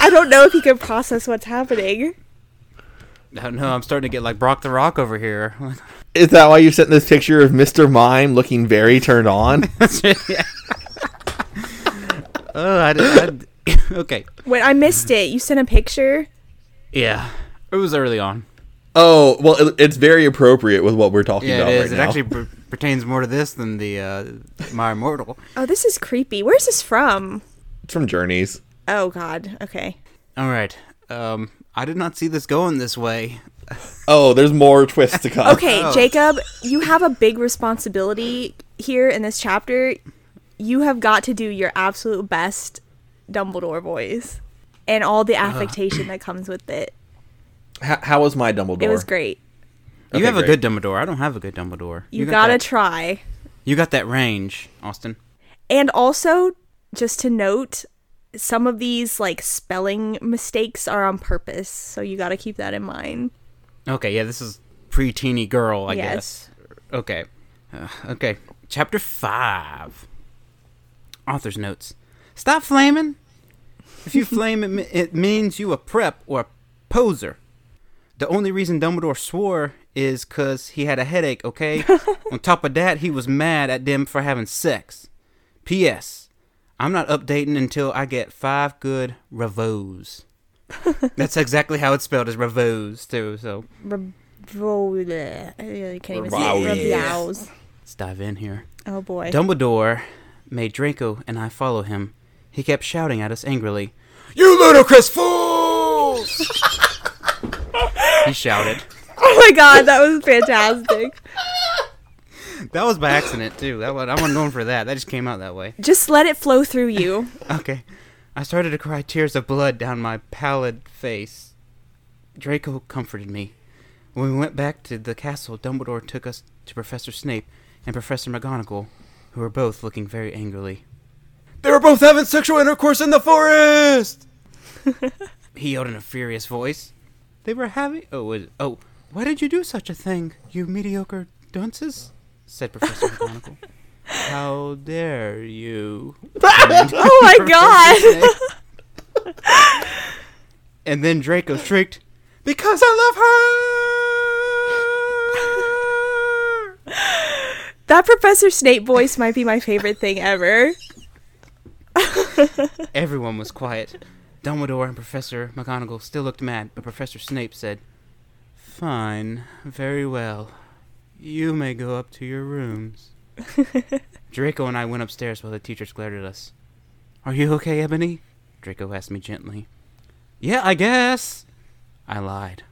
I don't know if he can process what's happening. I don't know. I'm starting to get like Brock the Rock over here. (laughs) Is that why you sent this picture of Mr. Mime looking very turned on? (laughs) yeah. (laughs) Oh, I, did- I, okay. Wait, I missed it. You sent a picture? Yeah, it was early on. Oh, well, it, it's very appropriate with what we're talking Yeah, about it is. right it now. actually per- pertains more to this than the uh, my immortal. Oh, this is creepy. Where's this from? it's from Journeys. Oh god. Okay. All right. Um, I did not see this going this way. Oh, there's more twists to come. Okay, Oh. Jacob, you have a big responsibility here in this chapter. You have got to do your absolute best Dumbledore voice and all the uh. affectation that comes with it. H- how was my Dumbledore? It was great. You Okay, have a good Dumbledore. I don't have a good Dumbledore. You, got gotta that, try. You got that range, Austin. And also, just to note, some of these like spelling mistakes are on purpose, so you got to keep that in mind. Okay, yeah, this is pre-teeny girl, I Yes. guess. Okay, uh, okay. Chapter five. Author's notes. Stop flaming. If you flame, it, me- it means you a prep or a poser. The only reason Dumbledore swore is cause he had a headache. Okay. (laughs) On top of that, he was mad at them for having sex. P.S. I'm not updating until I get five good revos. That's exactly how it's spelled as revos too. So Revol- I can't even say Revol- let's dive in here. Oh boy. Dumbledore made Draco and I follow him. He kept shouting at us angrily, You ludicrous fools! (laughs) he shouted. Oh my god, that was fantastic. That was by accident, too. That was, I wasn't going for that. That just came out that way. Just let it flow through you. (laughs) Okay. I started to cry tears of blood down my pallid face. Draco comforted me. When we went back to the castle, Dumbledore took us to Professor Snape and Professor McGonagall, who were both looking very angrily. They were both having sexual intercourse in the forest! (laughs) he yelled in a furious voice. They were having. Oh, was, oh, why did you do such a thing, you mediocre dunces? Said Professor (laughs) McGonagall. How dare you? (laughs) Oh my god. (laughs) And then Draco shrieked, Because I love her! that Professor Snape voice might be my favorite thing ever. Everyone was quiet. Dumbledore and Professor McGonagall still looked mad, but Professor Snape said, Fine, very well. You may go up to your rooms. (laughs) Draco and I went upstairs while the teachers glared at us. Are you okay, Ebony? Draco asked me gently. Yeah, I guess. I lied.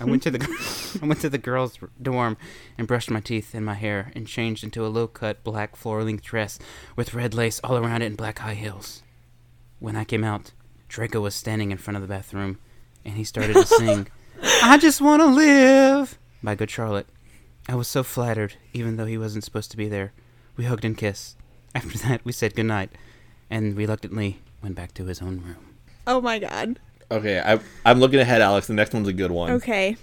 I went to the (laughs) (laughs) I went to the girls' dorm and brushed my teeth and my hair and changed into a low-cut black floor-length dress with red lace all around it and black high heels. when I came out, Draco was standing in front of the bathroom, and he started to sing, "I Just Want to Live" by Good Charlotte. I was so flattered, even though he wasn't supposed to be there. We hugged and kissed. After (laughs) that, we said goodnight, and reluctantly went back to his own room. Oh my god. Okay, I, I'm looking ahead, Alex. The next one's a good one. Okay.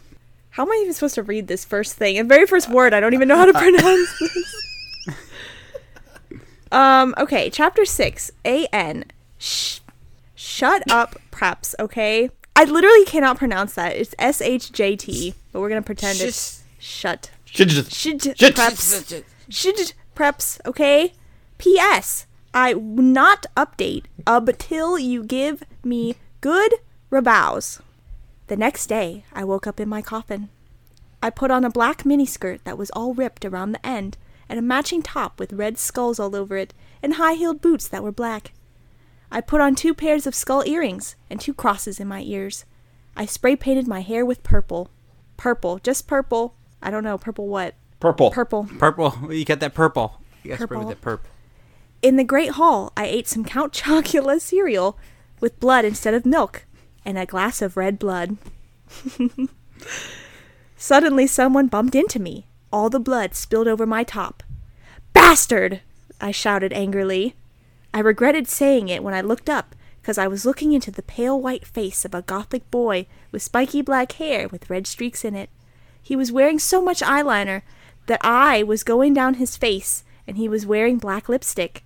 How am I even supposed to read this first thing? The very first word, I don't even know how to (laughs) pronounce this. Um, okay, chapter 6. A-N. Sh- shut up, preps, okay? I literally cannot pronounce that. It's S-H-J-T, but we're gonna pretend it's shut. Should just Shit, Shit. preps. Shit, preps, okay? P.S. I will not update until you give me good rabows. The next day, I woke up in my coffin. I put on a black miniskirt that was all ripped around the end, and a matching top with red skulls all over it, and high heeled boots that were black. I put on two pairs of skull earrings and two crosses in my ears. I spray painted my hair with purple. Purple, just purple. I don't know, purple what? purple. Purple. Purple. (laughs) You got that purple. You got with Purple. that perp. In the Great Hall, I ate some Count Chocula cereal with blood instead of milk and a glass of red blood. (laughs) Suddenly, someone bumped into me. All the blood spilled over my top. Bastard! I shouted angrily. I regretted saying it when I looked up, because I was looking into the pale white face of a gothic boy with spiky black hair with red streaks in it. He was wearing so much eyeliner that eye was going down his face, and he was wearing black lipstick.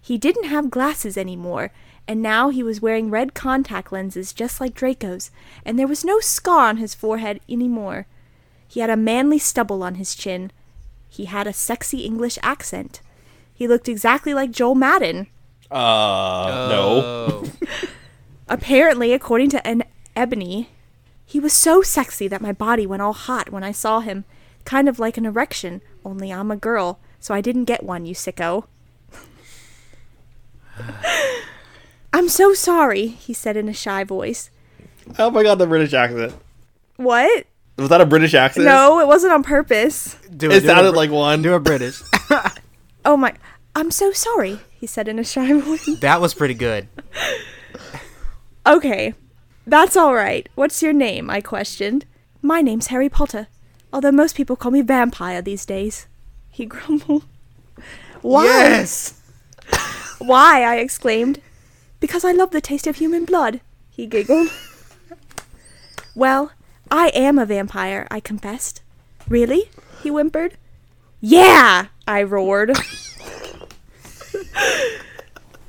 He didn't have glasses anymore, and now he was wearing red contact lenses just like Draco's, and there was no scar on his forehead anymore. He had a manly stubble on his chin. He had a sexy English accent. He looked exactly like Joel Madden. Uh, no. Oh. (laughs) Apparently, according to an Ebony, he was so sexy that my body went all hot when I saw him, kind of like an erection, only I'm a girl, so I didn't get one, you sicko. (sighs) I'm so sorry, he said in a shy voice. Oh my god, the British accent. What? Was that a British accent? No, it wasn't on purpose. Do It do a sounded Br- like one. Do a British. (laughs) Oh my. I'm so sorry, he said in a shy (laughs) voice. that was pretty good. Okay, that's all right. What's your name? I questioned. My name's Harry Potter, although most people call me Vampire these days. He (laughs) grumbled. Why? Yes. Why? I exclaimed. Because I love the taste of human blood, he giggled. well, I am a vampire, I confessed. Really? He whimpered. Yeah! I roared. (laughs)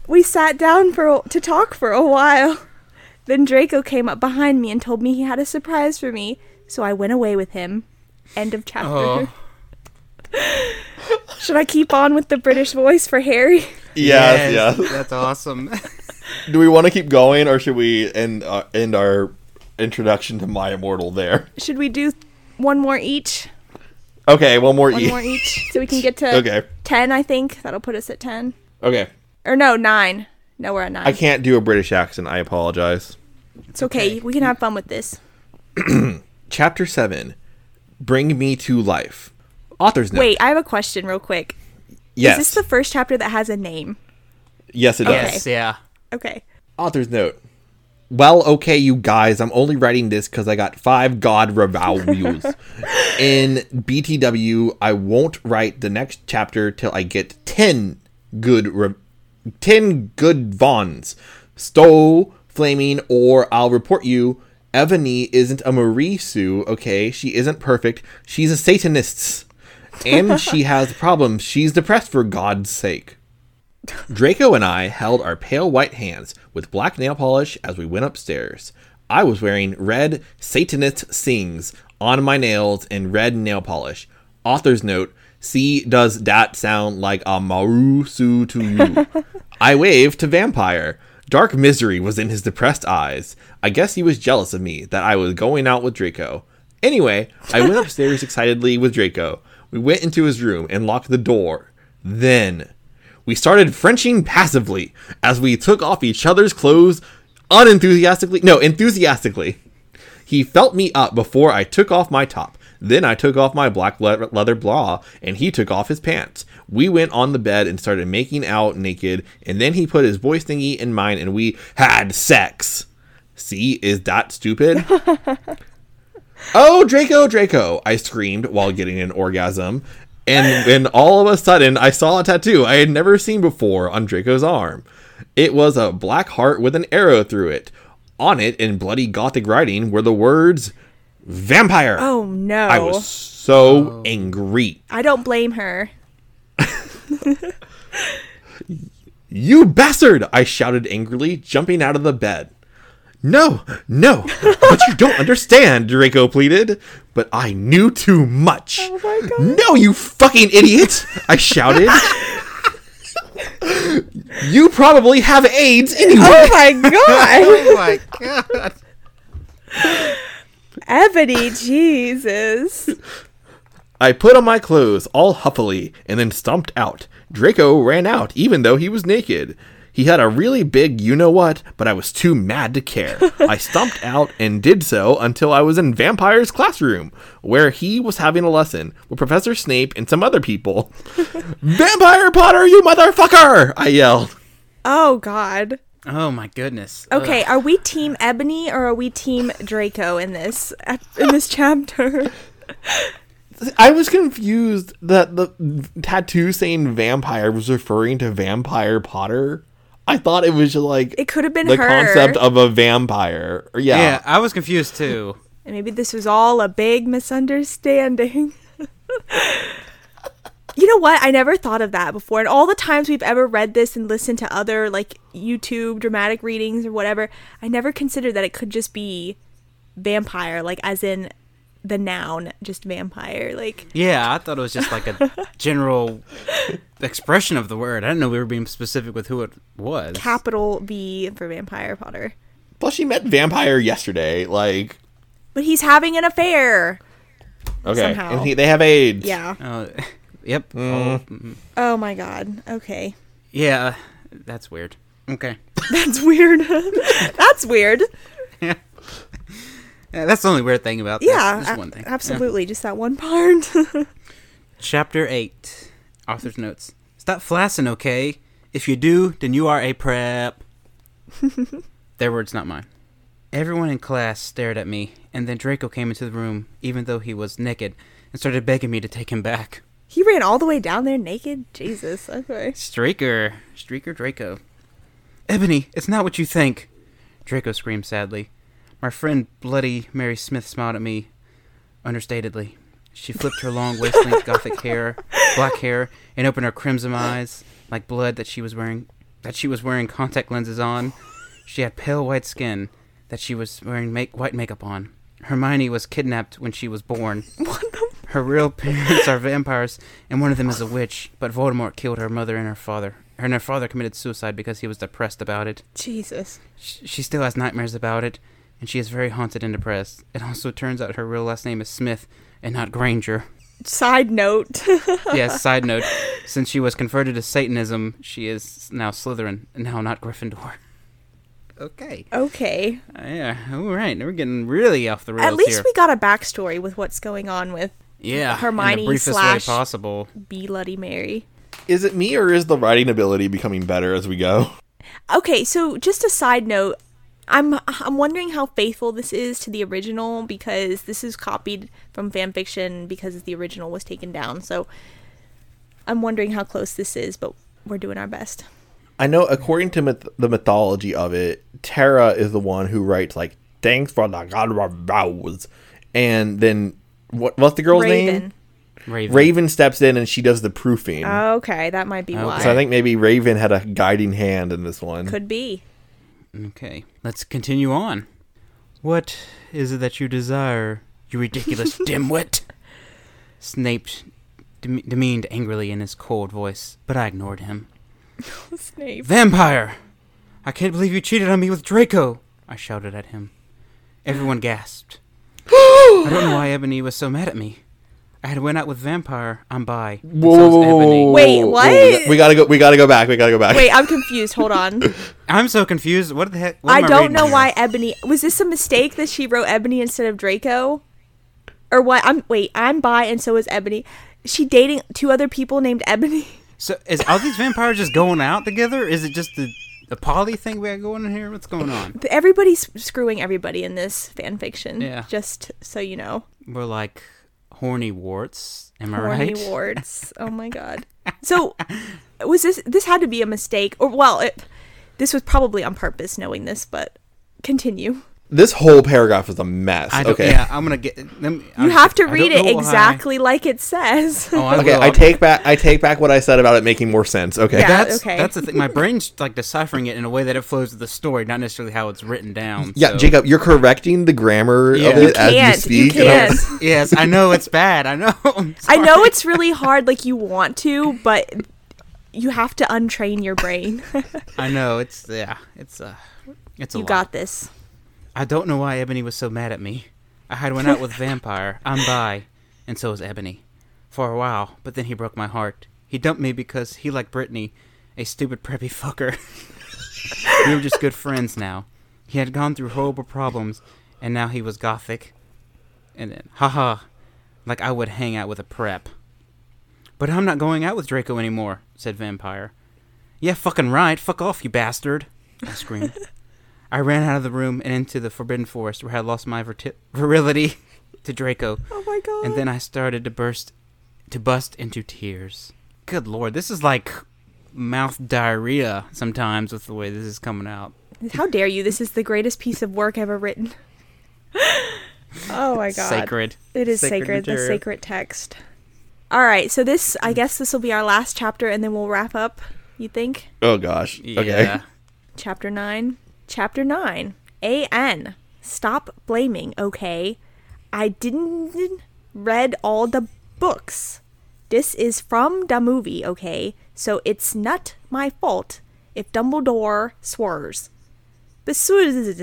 we sat down for to talk for a while. Then Draco came up behind me and told me he had a surprise for me, so I went away with him. End of chapter. Oh. (laughs) Should I keep on with the British voice for Harry? Yes, yes. That's awesome. (laughs) Do we want to keep going, or should we end uh, end our introduction to My Immortal there? Should we do one more each? Okay, one more. Each. One more each, so we can get to (laughs) Okay. ten. I think that'll put us at ten, Okay, or no, nine. No, we're at nine. I can't do a British accent. I apologize. it's okay. We can have fun with this. (clears throat) Chapter seven. Bring me to life. Author's note. Wait, I have a question, real quick. Yes. Is this the first chapter that has a name? yes, it does. yes. Yeah. Okay. Author's note. Well, okay, you guys, I'm only writing this because I got five God reviews. (laughs) In BTW, I won't write the next chapter till I get 10 good re- 10 good Vons. Stowe, Flaming, or I'll report you. Evany isn't a Marie Sue, okay? She isn't perfect. She's a Satanist. And (laughs) she has problems. She's depressed for God's sake. Draco and I held our pale white hands with black nail polish as we went upstairs. I was wearing red Satanist sings on my nails and red nail polish. Author's note: See, does that sound like a Marusu to you? (laughs) I waved to Vampire. Dark misery was in his depressed eyes. I guess he was jealous of me that I was going out with Draco. Anyway, I went upstairs excitedly with Draco. We went into his room and locked the door. Then we started Frenching passively as we took off each other's clothes unenthusiastically. No, enthusiastically. He felt me up before I took off my top. Then I took off my black le- leather bra, and he took off his pants. We went on the bed and started making out naked, and then he put his voice thingy in mine and we had sex. See, is that stupid? (laughs) oh, Draco, Draco, I screamed while getting an orgasm. And then all of a sudden, I saw a tattoo I had never seen before on Draco's arm. It was a black heart with an arrow through it. On it, in bloody gothic writing, were the words vampire. Oh no. I was so oh. angry. I don't blame her. (laughs) You bastard! I shouted angrily, jumping out of the bed. No, no, (laughs) but you don't understand, Draco pleaded. But I knew too much. Oh my god. No, you fucking idiot! I shouted. (laughs) you probably have AIDS anyway. Oh my god. Oh my god. Ebony, Jesus. (laughs) I put on my clothes all huffily and then stomped out. Draco ran out, even though he was naked. He had a really big you know what, but I was too mad to care. (laughs) I stomped out and did so until I was in Vampire's classroom, where he was having a lesson with Professor Snape and some other people. (laughs) Vampire Potter, you motherfucker! I yelled. Oh god. Oh my goodness. Okay, Ugh. are we team Ebony or are we team Draco in this in this chapter? (laughs) I was confused that the tattoo saying vampire was referring to Vampire Potter. I thought it was just like It could have been the her. concept of a vampire. Yeah. Yeah, I was confused too. And (laughs) maybe this was all a big misunderstanding. (laughs) you know what? I never thought of that before. And all the times we've ever read this and listened to other like YouTube dramatic readings or whatever, I never considered that it could just be vampire, like as in the noun, just vampire. Like Yeah, I thought it was just like a (laughs) general expression of the word. I didn't know we were being specific with who it was. capital V for Vampire Potter. Plus, she met vampire yesterday. Like, But he's having an affair. okay, Somehow. and he, they have AIDS. Yeah. Oh, (laughs) yep. Oh, mm, Oh my god. Okay. yeah, that's weird. Okay. (laughs) (laughs) That's weird. (laughs) That's weird. Yeah, that's the only weird thing about this. Yeah, Just a- one thing. absolutely. Just that one part. Chapter 8. Author's notes. Stop flassing, okay? If you do, then you are a prep. Their words, not mine. Everyone in class stared at me, and then Draco came into the room, even though he was naked, and started begging me to take him back. He ran all the way down there naked. Jesus. Okay. Streaker. Streaker Draco. Ebony, it's not what you think. Draco screamed sadly. My friend Bloody Mary Smith smiled at me understatedly. She flipped her long waist length gothic (laughs) hair, black hair, and opened her crimson eyes like blood that she was wearing that she was wearing contact lenses on. She had pale white skin that she was wearing make, white makeup on. Hermione was kidnapped when she was born. (laughs) Her real parents are vampires, and one of them is a witch. But Voldemort killed her mother and her father. Her and her father committed suicide because he was depressed about it. Jesus. Sh- She still has nightmares about it, and she is very haunted and depressed. It also turns out her real last name is Smith and not Granger. Side note. (laughs) Yes, side note, since she was converted to Satanism, she is now Slytherin, and now not Gryffindor. Okay. okay. Uh, yeah, alright, we're getting really off the rails At least here. we got a backstory with what's going on with yeah, in Hermione the briefest slash- way possible. B. Bloody Mary. Is it me or is the writing ability becoming better as we go? Okay, so just a side note, I'm I'm wondering how faithful this is to the original because this is copied from fan fiction because the original was taken down. So I'm wondering how close this is, but we're doing our best. I know, according to myth- the mythology of it, Tara is the one who writes like "Thanks for the God vows," and then what? What's the girl's name? Raven. Raven. Raven steps in and she does the proofing. Okay, that might be why. so I think maybe Raven had a guiding hand in this one. Could be. Okay, let's continue on. What is it that you desire, you ridiculous (laughs) dimwit? Snape dem- demeaned angrily in his cold voice, but I ignored him. (laughs) Snape. Vampire! I can't believe you cheated on me with Draco! I shouted at him. Everyone gasped. (gasps) I don't know why Ebony was so mad at me. I had went out with Vampire. I'm by. Whoa, so's whoa, whoa, Ebony. whoa, Wait, whoa, what? We, got- we gotta go. We gotta go back. We gotta go back. Wait, I'm confused. Hold on. (laughs) I'm so confused. What the heck? What I don't reading know here? why Ebony was this a mistake that she wrote Ebony instead of Draco? Or what? I'm wait, I'm by, and so is Ebony. she dating two other people named Ebony? So is all these vampires just going out together? Is it just the the poly thing we got going on here? What's going on? Everybody's screwing everybody in this fan fiction. Yeah. Just so you know. We're like horny warts. Am I Horny right? Horny warts. (laughs) Oh my god. So was this this had to be a mistake or well, it, this was probably on purpose knowing this, but continue. This whole paragraph is a mess. I okay. Yeah, I'm gonna get. Let me, You I- have to I read it know why- exactly like it says. Oh, I (laughs) Okay, will. I take back I take back what I said about it making more sense. Okay. Yeah. That's okay. that's the thing. My (laughs) brain's like deciphering it in a way that it flows with the story, not necessarily how it's written down. Yeah, so- Jacob, you're correcting the grammar Yeah. of You it as you can't, you speak. and I'm- can't. (laughs) Yes, I know it's bad. I know. I'm know it's really hard like you want to, but you have to untrain your brain. I know it's yeah. It's uh, it's a you lot. got this. I don't know why Ebony was so mad at me. I had went out with (laughs) Vampire. I'm bi, and so is Ebony, for a while. But then he broke my heart. He dumped me because he liked Brittany, a stupid preppy fucker. (laughs) we were just good friends now. He had gone through horrible problems, and now he was gothic. And then, haha, like I would hang out with a prep. But I'm not going out with Draco anymore, said Vampire. Yeah, fucking right. Fuck off, you bastard. I screamed. (laughs) I ran out of the room and into the forbidden forest where I lost my virti- virility (laughs) to Draco. Oh my god. And then I started to burst to bust into tears. Good lord, this is like mouth diarrhea sometimes with the way this is coming out. How dare you? This is the greatest piece of work ever written. (laughs) oh my god. Sacred. It is sacred, the sacred text. All right, so this I guess this will be our last chapter and then we'll wrap up, you think? Oh gosh. Yeah. Okay. (laughs) Chapter 9. Chapter 9. AN. Stop blaming, okay? I didn't read all the books. This is from the movie, okay? So it's not my fault if Dumbledore swears. Besides,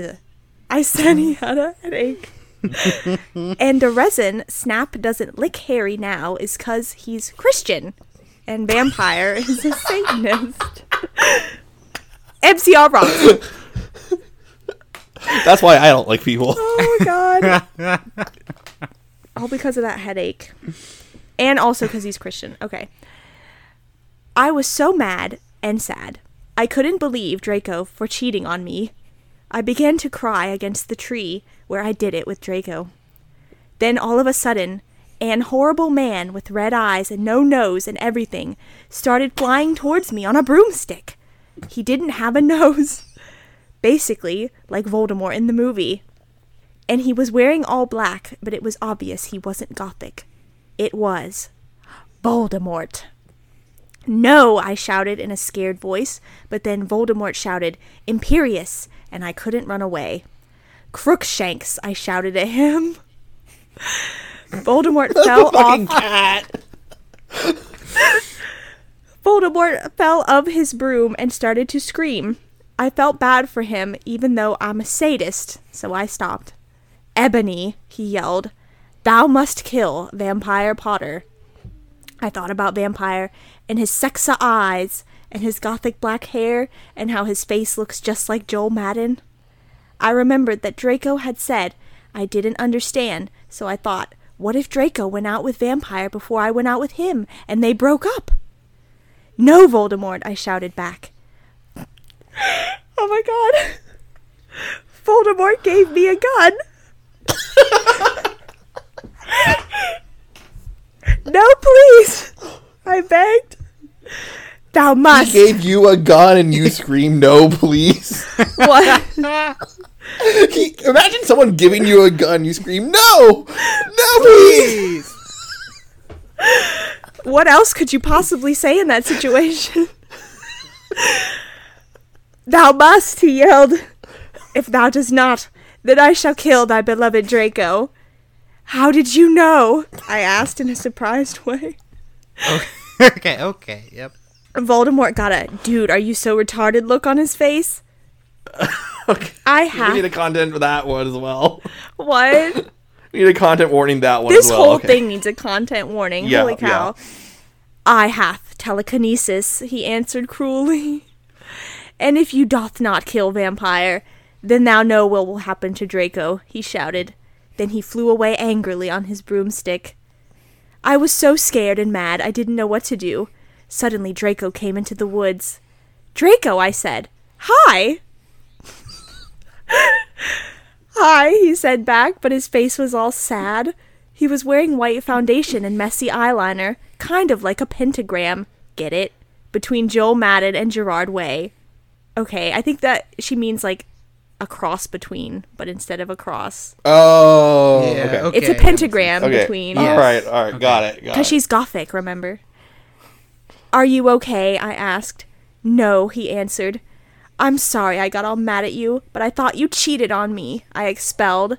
I said he had a headache. (laughs) and the reason Snap doesn't lick Harry now is because he's Christian. And Vampire is a Satanist. (laughs) MCR rocks. That's why I don't like people. Oh my god. (laughs) All because of that headache. And also because he's Christian. Okay. I was so mad and sad. I couldn't believe Draco for cheating on me. I began to cry against the tree where I did it with Draco. Then all of a sudden, an horrible man with red eyes and no nose and everything started flying towards me on a broomstick. He didn't have a (laughs) nose. Basically, like Voldemort in the movie. And he was wearing all black, but it was obvious he wasn't gothic. It was Voldemort. No, I shouted in a scared voice, but then Voldemort shouted, Imperius, and I couldn't run away. Crookshanks, I shouted at him. (laughs) Voldemort (laughs) fell off. cat. (laughs) Voldemort fell of his broom and started to scream. I felt bad for him, even though I'm a sadist, so I stopped. Ebony, he yelled, thou must kill Vampire Potter. I thought about Vampire and his sexa eyes and his gothic black hair and how his face looks just like Joel Madden. I remembered that Draco had said I didn't understand, so I thought, what if Draco went out with Vampire before I went out with him and they broke up? No, Voldemort, I shouted back. (laughs) Oh my god. Voldemort gave me a gun. (laughs) no, please. I begged. Thou must. He gave you a gun and you scream no, please. (laughs) what? He- imagine someone giving you a gun, you scream no, no, please. what else could you possibly say in that situation? Thou must, he yelled. If thou does not, then I shall kill thy beloved Draco. How did you know? I asked in a surprised way. okay, (laughs) okay, yep. Voldemort got a dude, are you so retarded look on his face. (laughs) Okay. I We need a content for that one as well. (laughs) what? We need a content warning that one This as well. whole okay. thing needs a content warning. Yeah, Holy cow. I hath telekinesis, he answered cruelly. And if you doth not kill vampire, then thou know what will happen to Draco, he shouted. Then he flew away angrily on his broomstick. I was so scared and mad I didn't know what to do. Suddenly Draco came into the woods. Draco, I said. Hi. (laughs) Hi, he said back, but his face was all sad. He was wearing white foundation and messy eyeliner, kind of like a pentagram. Get it? Between Joel Madden and Gerard Way. Okay, I think that she means like a cross between, but instead of a cross. Oh, Yeah, okay. okay. It's a pentagram Okay. between. All right, all right, got it. Because she's gothic, remember? Are you okay? I asked. No, he answered. I'm sorry I got all mad at you, but I thought you cheated on me. I expelled.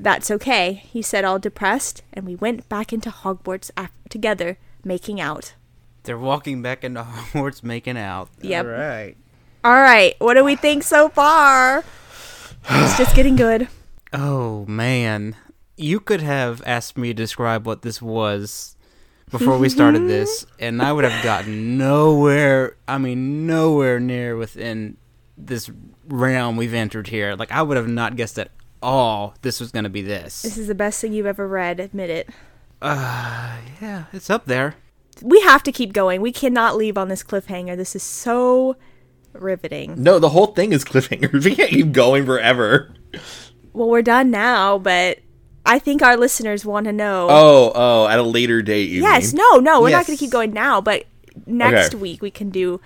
That's okay, he said, all depressed, and we went back into Hogwarts af- together, making out. They're walking back into (laughs) Hogwarts making out. Yep. All right. All right, what do we think so far? It's just getting good. Oh man, you could have asked me to describe what this was before we started this, and I would have gotten nowhere. I mean, nowhere near within this realm we've entered here. Like I would have not guessed at all this was going to be This this. is the best thing you've ever read, admit it. Uh, yeah, it's up there. We have to keep going. We cannot leave on this cliffhanger. This is so riveting. no, the whole thing is (laughs) cliffhangers. We can't keep going forever. Well, we're done now, but I think our listeners want to know. Oh, oh, at a later date, you yes, mean? no, no, we're not Yes. going to keep going now, but next Okay. week we can do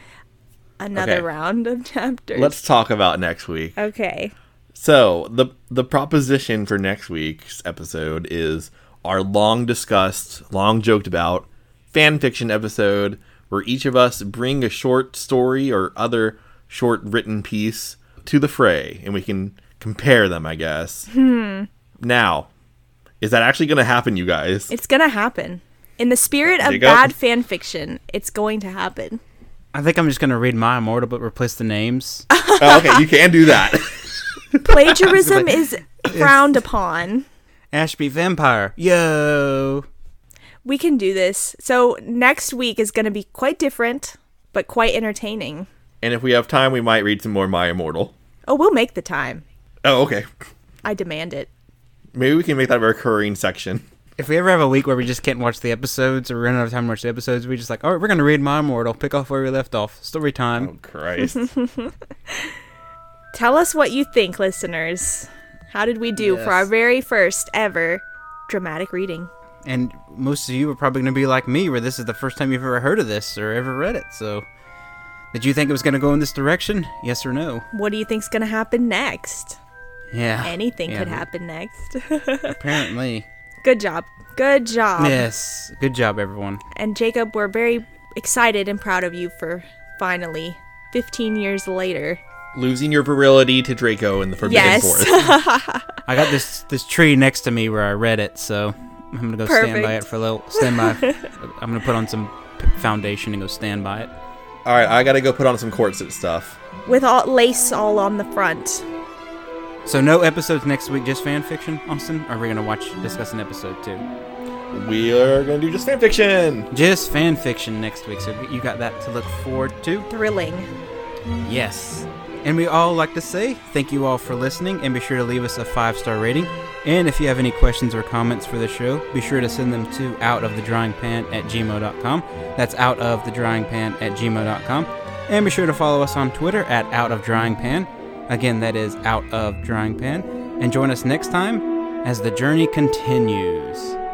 another Okay. round of chapters. Let's talk about next week. Okay. So the the proposition for next week's episode is our long discussed, long joked about fan fiction episode where each of us bring a short story or other short written piece to the fray and we can compare them, I guess. Hmm. Now, is that actually going to happen, you guys? It's going to happen. In the spirit of you go. bad fan fiction, it's going to happen. I think I'm just going to read my immortal, but replace the names. (laughs) oh, okay, you can do that. (laughs) Plagiarism (laughs) is frowned upon. Ashby Vampire, yo. We can do this. So next week is going to be quite different, but quite entertaining. and if we have time, we might read some more My Immortal. Oh, we'll make the time. Oh, okay. I demand it. Maybe we can make that a recurring section. If we ever have a week where we just can't watch the episodes or run out of time to watch the episodes, we just like, all right, we're gonna read My Immortal, pick off where we left off. Story time. Oh, Christ. (laughs) Tell us what you think, listeners. How did we do for our very first ever dramatic reading? And most of you are probably gonna be like me, where this is the first time you've ever heard of this or ever read it. So, did you think it was gonna go in this direction? Yes or no? What do you think's going to happen next? Yeah. Anything Yeah, could happen next. (laughs) Apparently. Good job. Good job. yes. Good job, everyone. And Jacob, we're very excited and proud of you for finally 15 years later. Losing your virility to Draco in the Forbidden Yes. Forest. (laughs) I got this this tree next to me where I read it, so I'm gonna go stand by it for a little. Stand by. (laughs) I'm gonna put on some foundation and go stand by it. All right, I gotta go put on some corset stuff. With all lace all on the front. So no episodes next week, just fan fiction, Austin. Or are we gonna watch discuss an episode too? We are gonna do just fan fiction. Just fan fiction next week, so you got that to look forward to. Thrilling. Yes. And we all like to say thank you all for listening, and be sure to leave us a five star rating. And if you have any questions or comments for the show, be sure to send them to outofthedryingpan at gmail.com. That's outofthedryingpan at gmail.com. And be sure to follow us on Twitter at outofdryingpan. Again, that is out of drying pan. And join us next time as the journey continues.